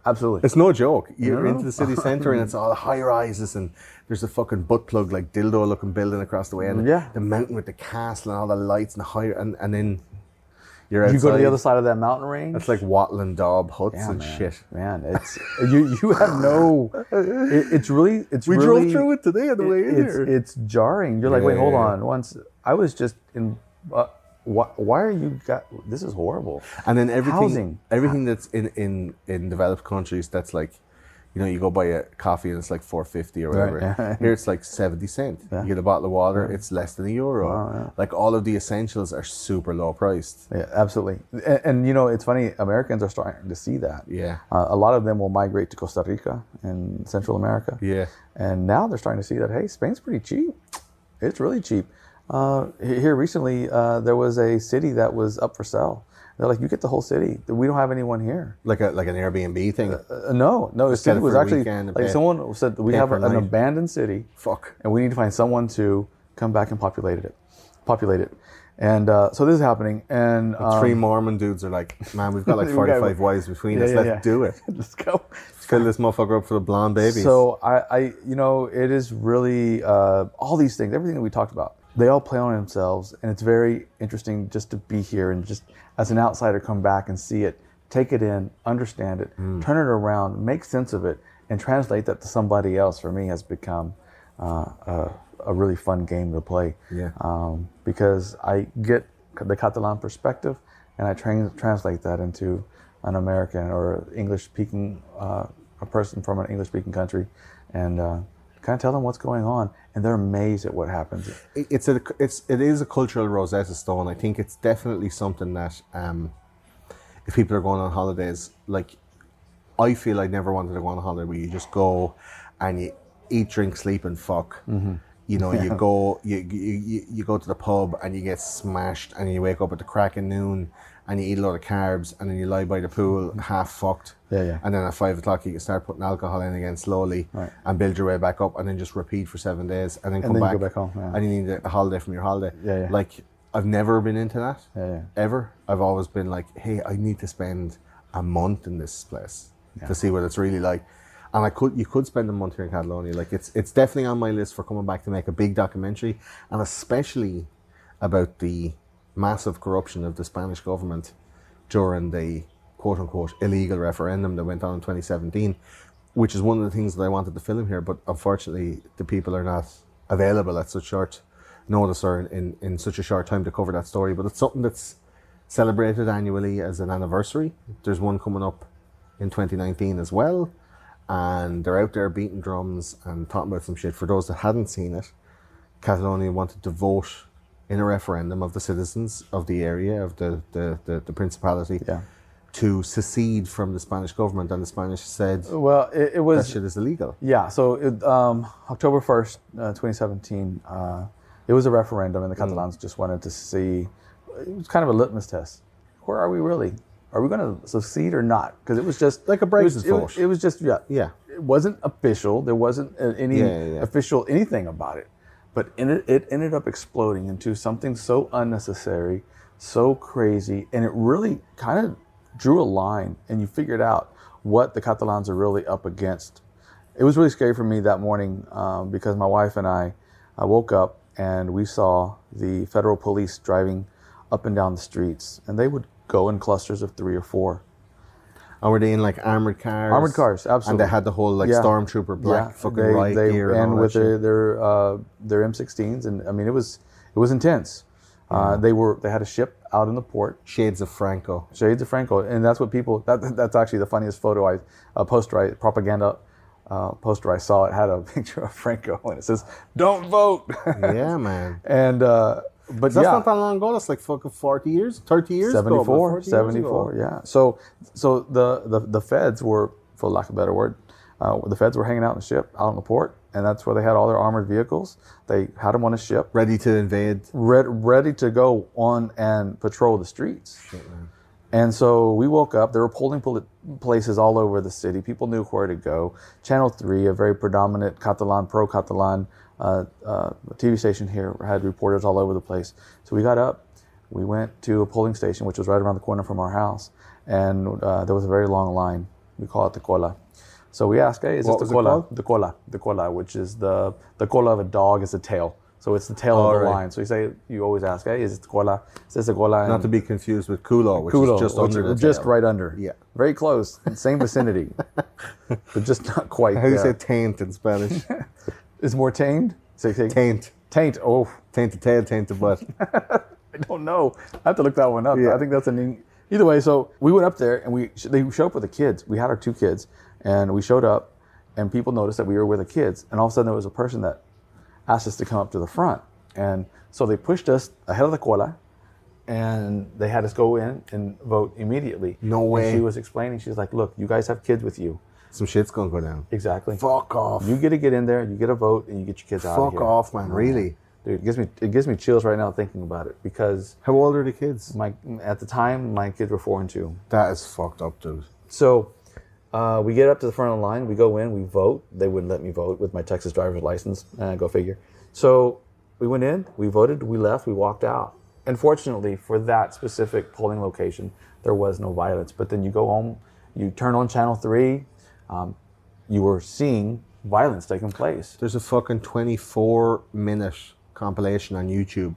Absolutely. it's no joke. You're No, no. into the city center and it's all high rises and there's a fucking butt plug like dildo looking building across the way and Yeah. the mountain with the castle and all the lights and the high and and then you're outside. you go to the other side of that mountain range. It's like Wattle and Daub huts Yeah, and man. shit. Man, it's you. You have no. It, it's really. It's We really, drove through it today on the way in it's, here. It's jarring. You're like, wait, hold on. Once I was just in. Uh, why, why are you got? This is horrible. and then everything Housing. everything that's in, in in developed countries that's like you know you go buy a coffee and it's like 450 or whatever yeah. here it's like 70 cent you get a bottle of water it's less than a euro like all of the essentials are super low priced Yeah, absolutely. And, and you know, it's funny. Americans are starting to see that. Yeah. Uh, a lot of them will migrate to Costa Rica and Central America. Yeah. And now they're starting to see that hey, Spain's pretty cheap. It's really cheap. Uh, here recently, uh, there was a city that was up for sale. They're like, you get the whole city. We don't have anyone here. like a like an Airbnb thing Uh, no, no. The city it was actually like someone said we have an night. abandoned city, fuck and we need to find someone to come back and populate it, populate it. And uh, so this is happening. And um, three Mormon dudes are like man we've got like 45 wives between yeah, us yeah, let's yeah. do it let's go. Let's fill this motherfucker up for the blonde babies So I, I, you know, it is really uh, all these things, everything that we talked about. They all play on themselves, and it's very interesting just to be here and just as an outsider come back and see it, take it in, understand it, Mm. turn it around, make sense of it, and translate that to somebody else. For me, has become uh, a, a really fun game to play. Yeah. Um, because I get the Catalan perspective, and I tra- translate that into an American or English speaking uh, a person from an English speaking country, and uh, kind of tell them what's going on, and they're amazed at what happens. it's a it's it is a cultural Rosetta Stone. I think it's definitely something that um, if people are going on holidays, like I feel I never wanted to go on a holiday where you just go and you eat, drink, sleep, and fuck. You know, you go you you you go to the pub and you get smashed, and you wake up at the crack of noon and you eat a lot of carbs, and then you lie by the pool mm-hmm. half fucked. Yeah, yeah. And then at five o'clock you can start putting alcohol in again slowly Right. and build your way back up, and then just repeat for seven days, and then come then you back, go back home, yeah. and you need a holiday from your holiday. Yeah, yeah. Like I've never been into that. Yeah, yeah. Ever. I've always been like, hey, I need to spend a month in this place to see what it's really like. And I could, you could spend a month here in Catalonia. Like it's, it's definitely on my list for coming back to make a big documentary, and especially about the massive corruption of the Spanish government during the quote unquote illegal referendum that went on in 2017, which is one of the things that I wanted to film here. But unfortunately, the people are not available at such short notice or in, in, such a short time to cover that story. But it's something that's celebrated annually as an anniversary. There's one coming up in 2019 as well. And they're out there beating drums and talking about some shit. For those that hadn't seen it, Catalonia wanted to vote in a referendum of the citizens of the area, of the, the, the, the Principality, Yeah. to secede from the Spanish government. And the Spanish said Well, it, it that was shit is illegal. Yeah, so it, um, October 1st, uh, 2017, uh, it was a referendum, and the Catalans just wanted to see, it was kind of a litmus test. Where are we really? Are we going to secede or not? Because it was just Like a Brexit it, was- it was just, yeah. Yeah. It wasn't official. There wasn't any Yeah, yeah, yeah. official anything about it. But it, it ended up exploding into something so unnecessary, so crazy, and it really kind of drew a line, and you figured out what the Catalans are really up against. It was really scary for me that morning um, because my wife and I, I woke up and we saw the federal police driving up and down the streets, and they would go in clusters of three or four. And were they in like armored cars? Armored cars, absolutely. And they had the whole like Yeah. stormtrooper black fucking they, riot they, gear and, and with their their uh, their M16s, and I mean it was it was intense. Uh, they were they had a ship out in the port, Shades of Franco. Shades of Franco, and that's what people. That, that's actually the funniest photo I uh, poster I propaganda uh, poster I saw. It had a picture of Franco, and it says "Don't vote." yeah, man. and uh, but That's yeah, not that long ago. That's like fucking 40 years, 30 years ago. about 74, years ago. yeah. So, so the, the, the feds were, for lack of a better word, uh, the feds were hanging out in the ship, out in the port, and that's where they had all their armored vehicles. They had them on a ship, Ready to invade. red, ready to go on and patrol the streets. And so we woke up. They were polling poli- places all over the city. People knew where to go. Channel 3, a very predominant Catalan, pro Catalan uh, uh, TV station here, had reporters all over the place. So we got up. We went to a polling station, which was right around the corner from our house. And uh, there was a very long line. We call it the cola. So we asked, hey, is What this the cola? The cola. The cola, which is the, the cola of a dog is the tail. So it's the tail Oh, of the right. line. So you say, you always ask, hey, is it the cola? Is this the cola? Not to be confused with Kulo, which Kulo, is just which under the is just right under. Yeah. Very close. Same vicinity. but just not quite How do you uh, say taint in Spanish? Is more tamed? Say, say taint. taint. Oh, Taint the tail, taint the butt. I don't know. I have to look that one up. Yeah. I think that's an. neat. Either way, so we went up there and we they showed up with the kids. We had our two kids, and we showed up, and people noticed that we were with the kids. And all of a sudden, there was a person that asked us to come up to the front, and so they pushed us ahead of the cola, and they had us go in and vote immediately. No And way. she was explaining. She's like, "Look, you guys have kids with you. Some shit's gonna go down. Exactly. Fuck off. You get to get in there, you get a vote, and you get your kids out of Fuck off, man. Really? Dude, it gives me it gives me chills right now thinking about it because How old are the kids? my at the time my kids were four and two. That is fucked up, dude. So uh, we get up to the front of the line, we go in, we vote. They wouldn't let me vote with my Texas driver's license. Uh, go figure. So we went in, we voted, we left, we walked out. And fortunately for that specific polling location, there was no violence. But then you go home, you turn on channel three, um, you were seeing violence taking place. There's a fucking 24 minute compilation on YouTube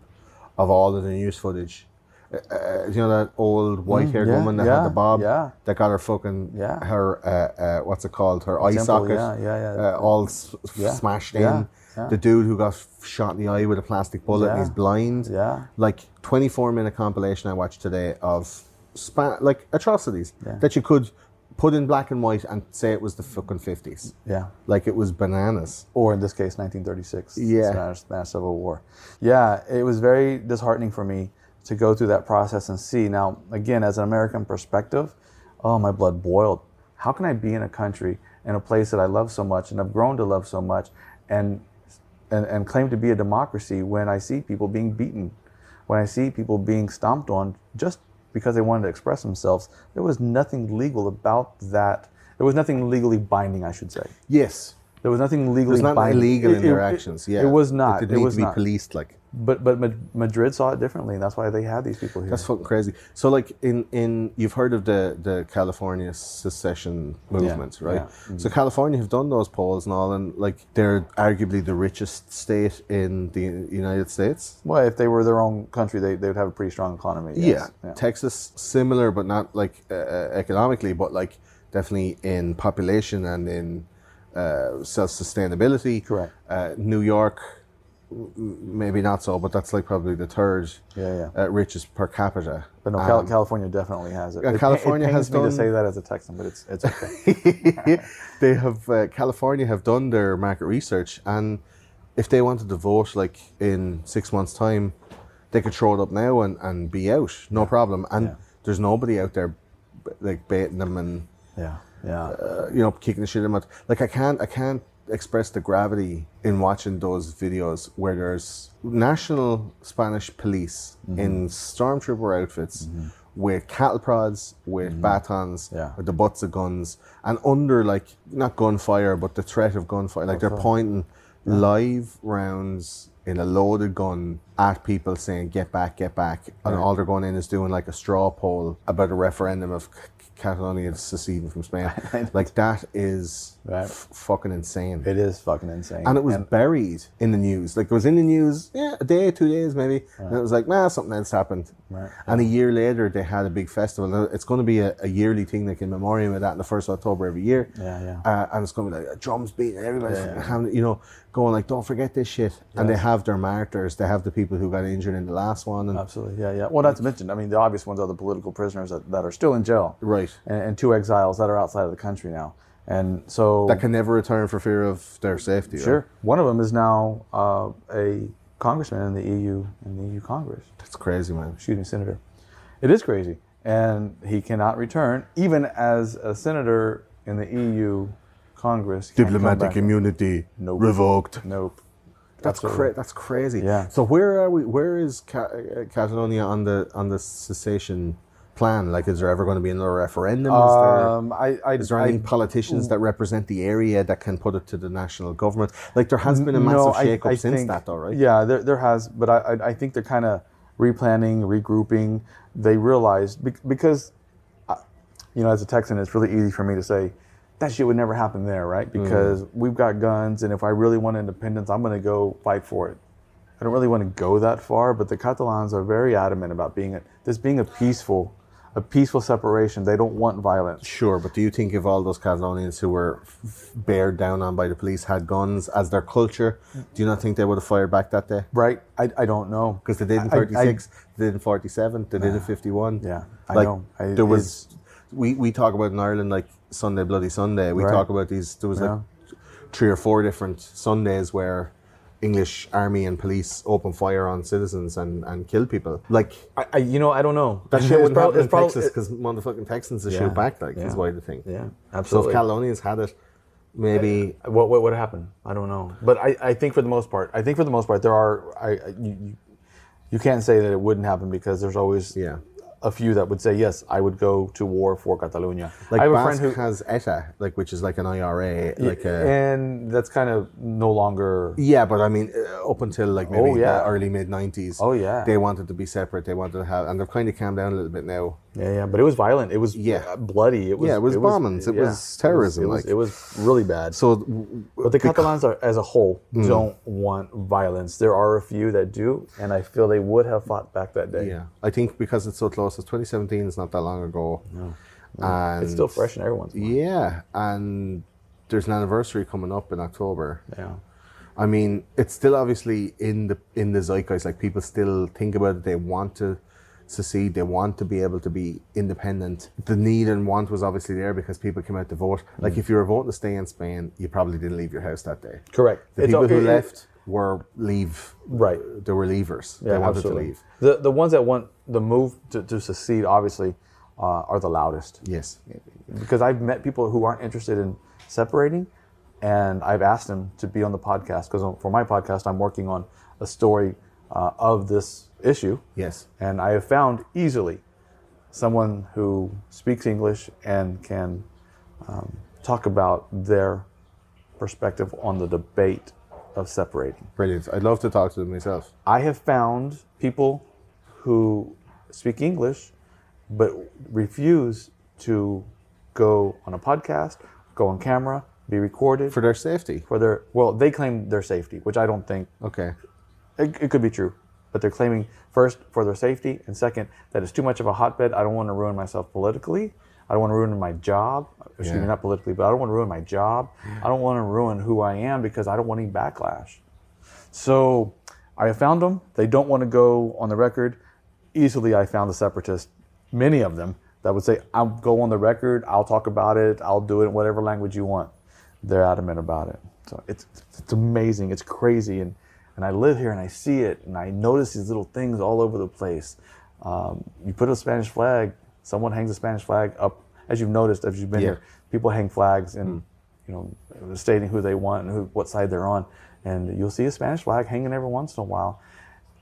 of all of the news footage. Uh, you know that old white haired Mm, yeah, woman that yeah, had the bob? yeah. That got her fucking, Yeah. her, uh, uh, what's it called? Her eye Temple, socket yeah, yeah, yeah. Uh, all s- smashed in. The dude who got shot in the eye with a plastic bullet and he's blind. yeah. Like 24 minute compilation I watched today of spa- like atrocities that you could put in black and white and say it was the fucking 50s. Yeah. Like it was bananas. or in this case, 1936, Yeah. Spanish, Spanish Civil War. Yeah, it was very disheartening for me to go through that process and see. Now, again, as an American perspective, oh, my blood boiled. How can I be in a country, in a place that I love so much and have grown to love so much, and and, and claim to be a democracy when I see people being beaten, when I see people being stomped on just because they wanted to express themselves? There was nothing legal about that. There was nothing legally binding, I should say. Yes. There was nothing legally There's not binding. illegal It- in their it- actions. Yeah, it was not. It, It, need was to be not. policed. Like But but Madrid saw it differently, and that's why they had these people here. that's fucking crazy. So like in in you've heard of the the California secession movement, right? yeah. Mm-hmm. So California have done those polls and all, and like they're arguably the richest state in the United States. well, if they were their own country, they they would have a pretty strong economy. yes. Yeah. Texas similar, but not like uh, uh, economically, but like definitely in population and in uh, self sustainability. Correct. Uh, New York maybe not so, but that's like probably the third Yeah, yeah. Uh, richest per capita. But no, Cal- Um, California definitely has it. yeah, It- California it, pains has me to say that as a Texan, but it's it's okay. they have uh, California have done their market research, and if they wanted to vote like in six months' time, they could throw it up now and, and be out, no problem. And Yeah. there's nobody out there like baiting them and yeah, yeah. uh, you know kicking the shit out of them. Like I can't I can't express the gravity in watching those videos where there's national Spanish police Mm-hmm. in stormtrooper outfits. With cattle prods, with batons, Mm-hmm. Yeah. with the butts of guns, and under like not gunfire, but the threat of gunfire. Like they're pointing live rounds in a loaded gun at people saying "get back, get back," and all they're going in is doing like a straw poll about a referendum of Catalonia seceding from Spain. like that is Right. f- fucking insane. It is fucking insane. and it was buried in the news. Like it was in the news, yeah, a day, two days maybe, and it was like, nah, something else happened. Right. And a year later, they had a big festival. It's going to be a, a yearly thing, like in memoriam of that, on the first of October every year. Yeah, yeah. Uh, and it's going to be like drums beating, everybody's Yeah, yeah. having, you know, going like, don't forget this shit. And they have their martyrs. They have the people who got injured in the last one. And Absolutely, yeah, yeah. Well, not to mention, I mean, the obvious ones are the political prisoners that, that are still in jail, Right. And, and two exiles that are outside of the country now, and so that can never return for fear of their safety. right? sure. One of them is now uh, a congressman in the EU in the EU Congress. That's crazy, man. Excuse me, senator. It is crazy, and he cannot return, even as a senator in the EU Congress. can't come Diplomatic back. immunity Nope. revoked. Nope. That's cra- That's crazy. Yeah. So where are we? Where is Ca- uh, Catalonia on the on the cessation plan? Like, is there ever going to be another referendum? Is there, Um, I, I, is there I- any politicians that represent the area that can put it to the national government? Like, there has been a massive I- shake-up since think- that, though, right? Yeah, there, there has, but I, I, I think they're kind of replanning, regrouping. They realized bec- because, uh, you know, as a Texan, it's really easy for me to say that shit would never happen there, right? Mm. Because we've got guns, and if I really want independence, I'm going to go fight for it. I don't really want to go that far, but the Catalans are very adamant about being a, this being a peaceful, a peaceful separation. They don't want violence. Sure, but do you think if all those Catalonians who were f- bared down on by the police had guns as their culture, do you not think they would have fired back that day? Right? I, I don't know Because they did in I- 36, they did in 47, they did in 51. Yeah, I like, know. I- there was, we, we talk about in Ireland like Sunday Bloody Sunday. We Right. talk about these, there was like three or four different Sundays where English army and police open fire on citizens and, and kill people. Like, I, I, you know, I don't know. that shit It's wouldn't prob- happen in prob- Texas because motherfucking Texans Yeah, shoot back, like, is why the thing. Yeah, absolutely. So if. Catalonians had it, maybe. what, what what happened? I don't know. But I, I think for the most part, I think for the most part, there are I, I you- you can't say that it wouldn't happen because there's always Yeah. A few that would say yes, I would go to war for Catalonia. Like I have Basque a friend who has ETA, like which is like an IRA, like a and that's kind of no longer yeah. But I mean, uh, up until like maybe Oh, yeah. the early mid '90s, Oh, yeah. they wanted to be separate. They wanted to have, and they've kind of calmed down a little bit now. yeah yeah, but it was violent. It was Yeah. uh, bloody. It was Yeah, it was bombings. It was terrorism, It was, like- it was really bad. So, w- But the Catalans are, as a whole Mm. don't want violence. There are a few that do, and I feel they would have fought back that day. yeah, I think because it's so close, it's 2017 is not that long ago. No, and It's still fresh in everyone's mind. Yeah, and there's an anniversary coming up in October. Yeah. I mean, it's still obviously in the in the zeitgeist. Like people still think about it. They want to secede. They want to be able to be independent. The need and want was obviously there because people came out to vote. Mm. Like if you were voting to stay in Spain, you probably didn't leave your house that day. Correct. The It's people who okay- left were leave. Right. They were leavers. Yeah, they wanted absolutely. to leave. The the ones that want the move to, to secede obviously uh, are the loudest Yes. because I've met people who aren't interested in separating, and I've asked them to be on the podcast because for my podcast I'm working on a story uh, of this issue, Yes. and I have found easily someone who speaks English and can um, talk about their perspective on the debate of separating. Brilliant. I'd love to talk to them myself. I have found people who speak English but refuse to go on a podcast, go on camera, be recorded For their safety. for their well, they claim their safety, which I don't think Okay. it, it could be true. But they're claiming first for their safety and second that it's too much of a hotbed. I don't want to ruin myself politically. I don't want to ruin my job. Excuse Yeah. me, not politically, but I don't want to ruin my job. I don't want to ruin who I am because I don't want any backlash. So I found them. They don't want to go on the record. Easily, I found the separatists, many of them, that would say, I'll go on the record, I'll talk about it, I'll do it in whatever language you want. They're adamant about it. So it's, it's amazing, it's crazy. And, and I live here and I see it and I notice these little things all over the place. Um, you put a Spanish flag, someone hangs a Spanish flag up, as you've noticed, as you've been Yeah. here, people hang flags and, hmm. you know, stating who they want and who, what side they're on. And you'll see a Spanish flag hanging every once in a while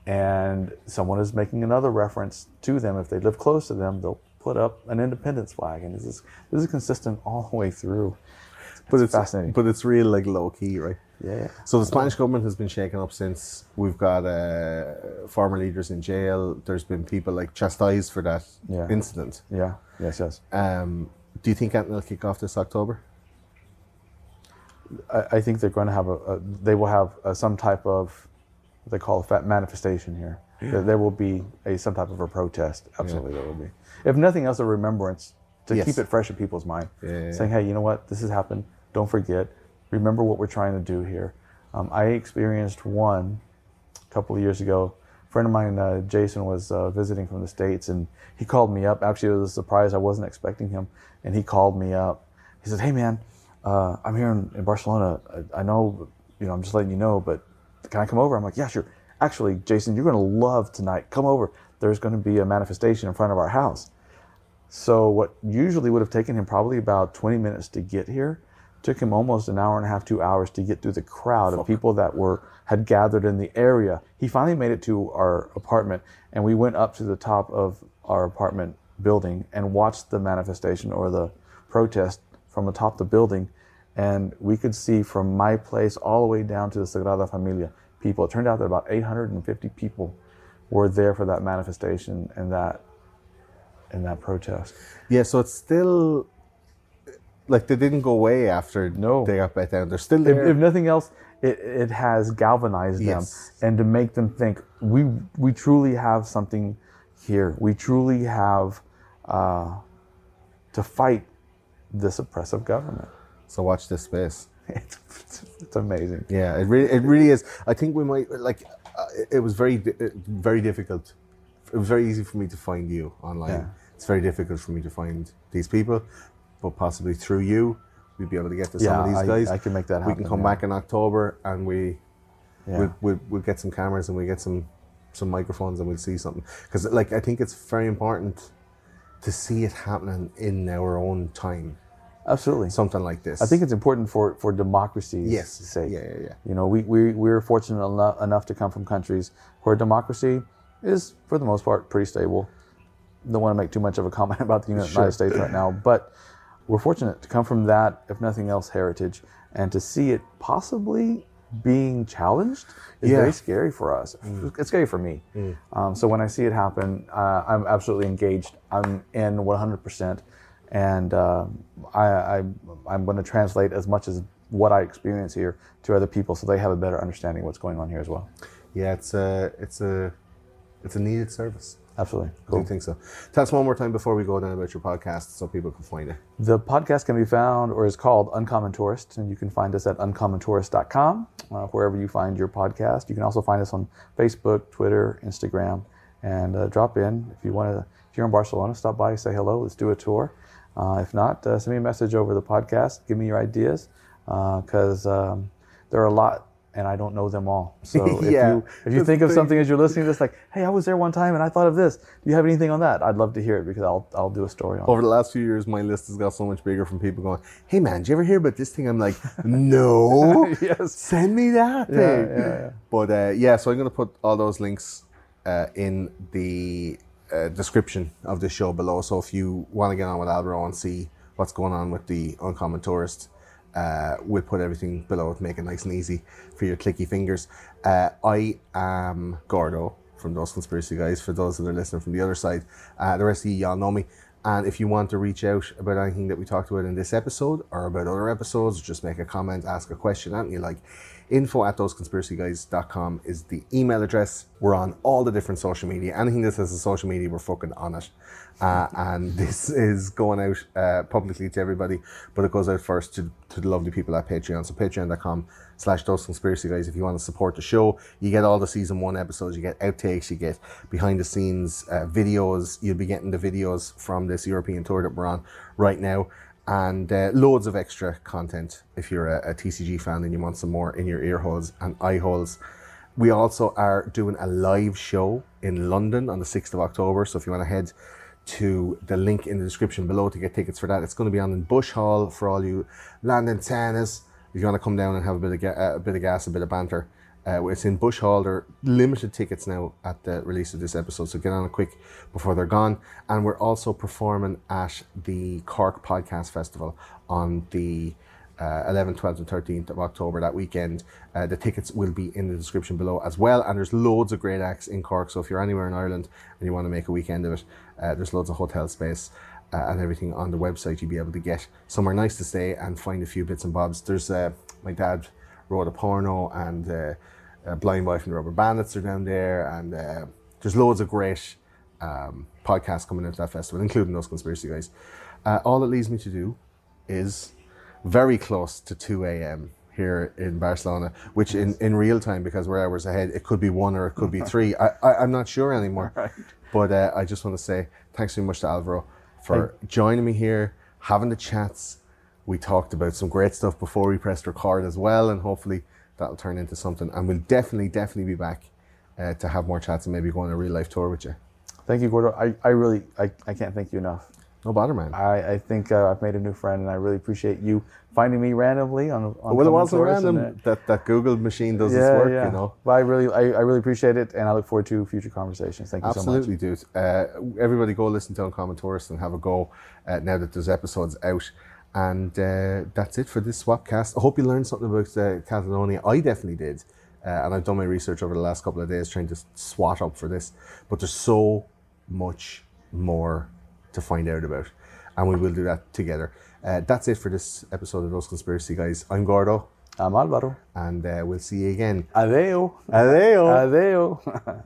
and someone is making another reference to them. If they live close to them, they'll put up an independence flag, and this is this is consistent all the way through. but it's fascinating. But it's real like low key, right? Yeah. So the Spanish government has been shaken up since we've got uh, former leaders in jail. There's been people like chastised for that Yeah. incident. Yeah. Yes. Yes. Um, do you think anything will kick off this October? I, I think they're going to have a, a they will have uh some type of what they call a fat manifestation here. There, there will be a some type of a protest. Absolutely, there will be. If nothing else, a remembrance to Yes. keep it fresh in people's mind. Yeah, yeah, yeah. Saying, hey, you know what? This has happened. Don't forget. Remember what we're trying to do here. Um, I experienced one a couple of years ago. A friend of mine, uh, Jason, was uh, visiting from the States and he called me up. Actually, it was a surprise. I wasn't expecting him. And he called me up. He said, Hey, man, uh, I'm here in, in Barcelona. I, I know, you know, I'm just letting you know, but can I come over? I'm like, Yeah, sure. Actually, Jason, you're going to love tonight. Come over. There's going to be a manifestation in front of our house. So what usually would have taken him probably about 20 minutes to get here, took him almost an hour and a half, two hours to get through the crowd of people that were had gathered in the area. He finally made it to our apartment, and we went up to the top of our apartment building and watched the manifestation or the protest from atop the building. And we could see from my place all the way down to the Sagrada Familia people. It turned out that about 850 people were there for that manifestation and that and that protest. Yeah, so it's still like they didn't go away after No. they got bet down. They're still if, there. if nothing else, it, it has galvanized Yes. them and to make them think we we truly have something here. We truly have uh, to fight this oppressive government. so watch this space. It's, it's amazing. Yeah, it really, it really is. I think we might like. Uh, it- it was very, uh, very difficult. It was very easy for me to find you online. Yeah. It's very difficult for me to find these people, but possibly through you, we'd be able to get to some of these I- guys. I can make that happen. We can come yeah. back in October and we, Yeah. we'll, we'll, we'll get some cameras and we get some, some microphones and we'll see something. Because like I think it's very important to see it happening in our own time. Absolutely. Something like this. I think it's important for, for democracy's Yes. sake. Yeah, yeah, yeah. You know, we, we, we're fortunate enough, enough to come from countries where democracy is, for the most part, pretty stable. Don't want to make too much of a comment about the Uni- Sure. United States right now, but we're fortunate to come from that, if nothing else, heritage, and to see it possibly being challenged is Yeah. very scary for us. It's scary for me. Um, so when I see it happen, uh, I'm absolutely engaged. I'm in 100%, and uh, I, I, I'm going to translate as much as what I experience here to other people, so they have a better understanding of what's going on here as well. Yeah, it's a, it's a, it's a needed service. Absolutely. I do think so. Tell us one more time before we go down about your podcast so people can find it. The podcast can be found or is called Uncommon Tourist, and you can find us at uncommontourist.com, uh, wherever you find your podcast. You can also find us on Facebook, Twitter, Instagram, and uh, drop in if you want to. If you're in Barcelona, stop by, say hello, let's do a tour. Uh, if not, uh, send me a message over the podcast. Give me your ideas because um, there are a lot. And I don't know them all. So if Yeah, you if you think of something as you're listening to this, like, hey, I was there one time and I thought of this. Do you have anything on that? I'd love to hear it because I'll I'll do a story on it. Over the last few years, my list has got so much bigger from people going, "Hey man, did you ever hear about this thing?" I'm like, "No, Yes. send me that thing." yeah, yeah. But uh, yeah, so I'm going to put all those links uh, in the uh, description of the show below. So if you want to get on with Alvaro and see what's going on with the Uncommon Tourist, uh, we'll put everything below make it nice and easy for your clicky fingers. Uh, I am Gordo from those conspiracy guys. For those that are listening from the other side, uh, the rest of you y'all know me. And if you want to reach out about anything that we talked about in this episode or about other episodes, just make a comment, ask a question, anything you like. Info at thoseconspiracyguys.com is the email address. We're on all the different social media. Anything that says a social media, we're fucking on it. Uh, and this is going out uh, publicly to everybody, but it goes out first to, to the lovely people at Patreon. So patreon.com slash those conspiracy guys. If you want to support the show, you get all the season one episodes, you get outtakes, you get behind the scenes uh, videos. You'll be getting the videos from this European tour that we're on right now. And uh, loads of extra content if you're a, a TCG fan and you want some more in your ear holes and eye holes. We also are doing a live show in London on the 6th of October. So if you want to head to the link in the description below to get tickets for that, it's going to be on in Bush Hall for all you London tanners. If you want to come down and have a bit of ga- a bit of gas, a bit of banter, uh, it's in Bush Hall. There limited tickets now at the release of this episode, so get on it quick before they're gone. And we're also performing at the Cork Podcast Festival on the uh, 11th, 12th, and 13th of October that weekend. Uh, the tickets will be in the description below as well. And there's loads of great acts in Cork. So if you're anywhere in Ireland and you want to make a weekend of it, uh, there's loads of hotel space uh, and everything on the website. You'll be able to get somewhere nice to stay and find a few bits and bobs. There's uh, my dad wrote a porno and uh, Blind Boy from the Rubber Bandits are down there. And uh, there's loads of great um, podcasts coming into that festival, including those conspiracy guys. Uh, all it leaves me to do is very close to 2 a.m. here in Barcelona, which in, in real time, because we're hours ahead, it could be one or it could be three. I, I, I'm not sure anymore. But uh, I just want to say thanks very much to Alvaro for joining me here, having the chats. We talked about some great stuff before we pressed record as well, and hopefully that'll turn into something. And we'll definitely, definitely be back uh, to have more chats and maybe go on a real life tour with you. Thank you, Gordo. I, I really I, I can't thank you enough. No bother, man. I, I think uh, I've made a new friend, and I really appreciate you finding me randomly on. on well, it wasn't random uh, that that Google machine does yeah, work, yeah. you know. But I really, I, I really appreciate it, and I look forward to future conversations. Thank you Absolutely, so much. dude. Uh, everybody go listen to Uncommon Tourist and have a go uh, now that there's episodes out. And uh, that's it for this Swapcast. I hope you learned something about uh, Catalonia. I definitely did. Uh, and I've done my research over the last couple of days trying to swat up for this. But there's so much more to find out about. And we will do that together. Uh, that's it for this episode of Those Conspiracy Guys. I'm Gordo, I'm Alvaro. and uh, we'll see you again. Adeo. Adeo. Adeo.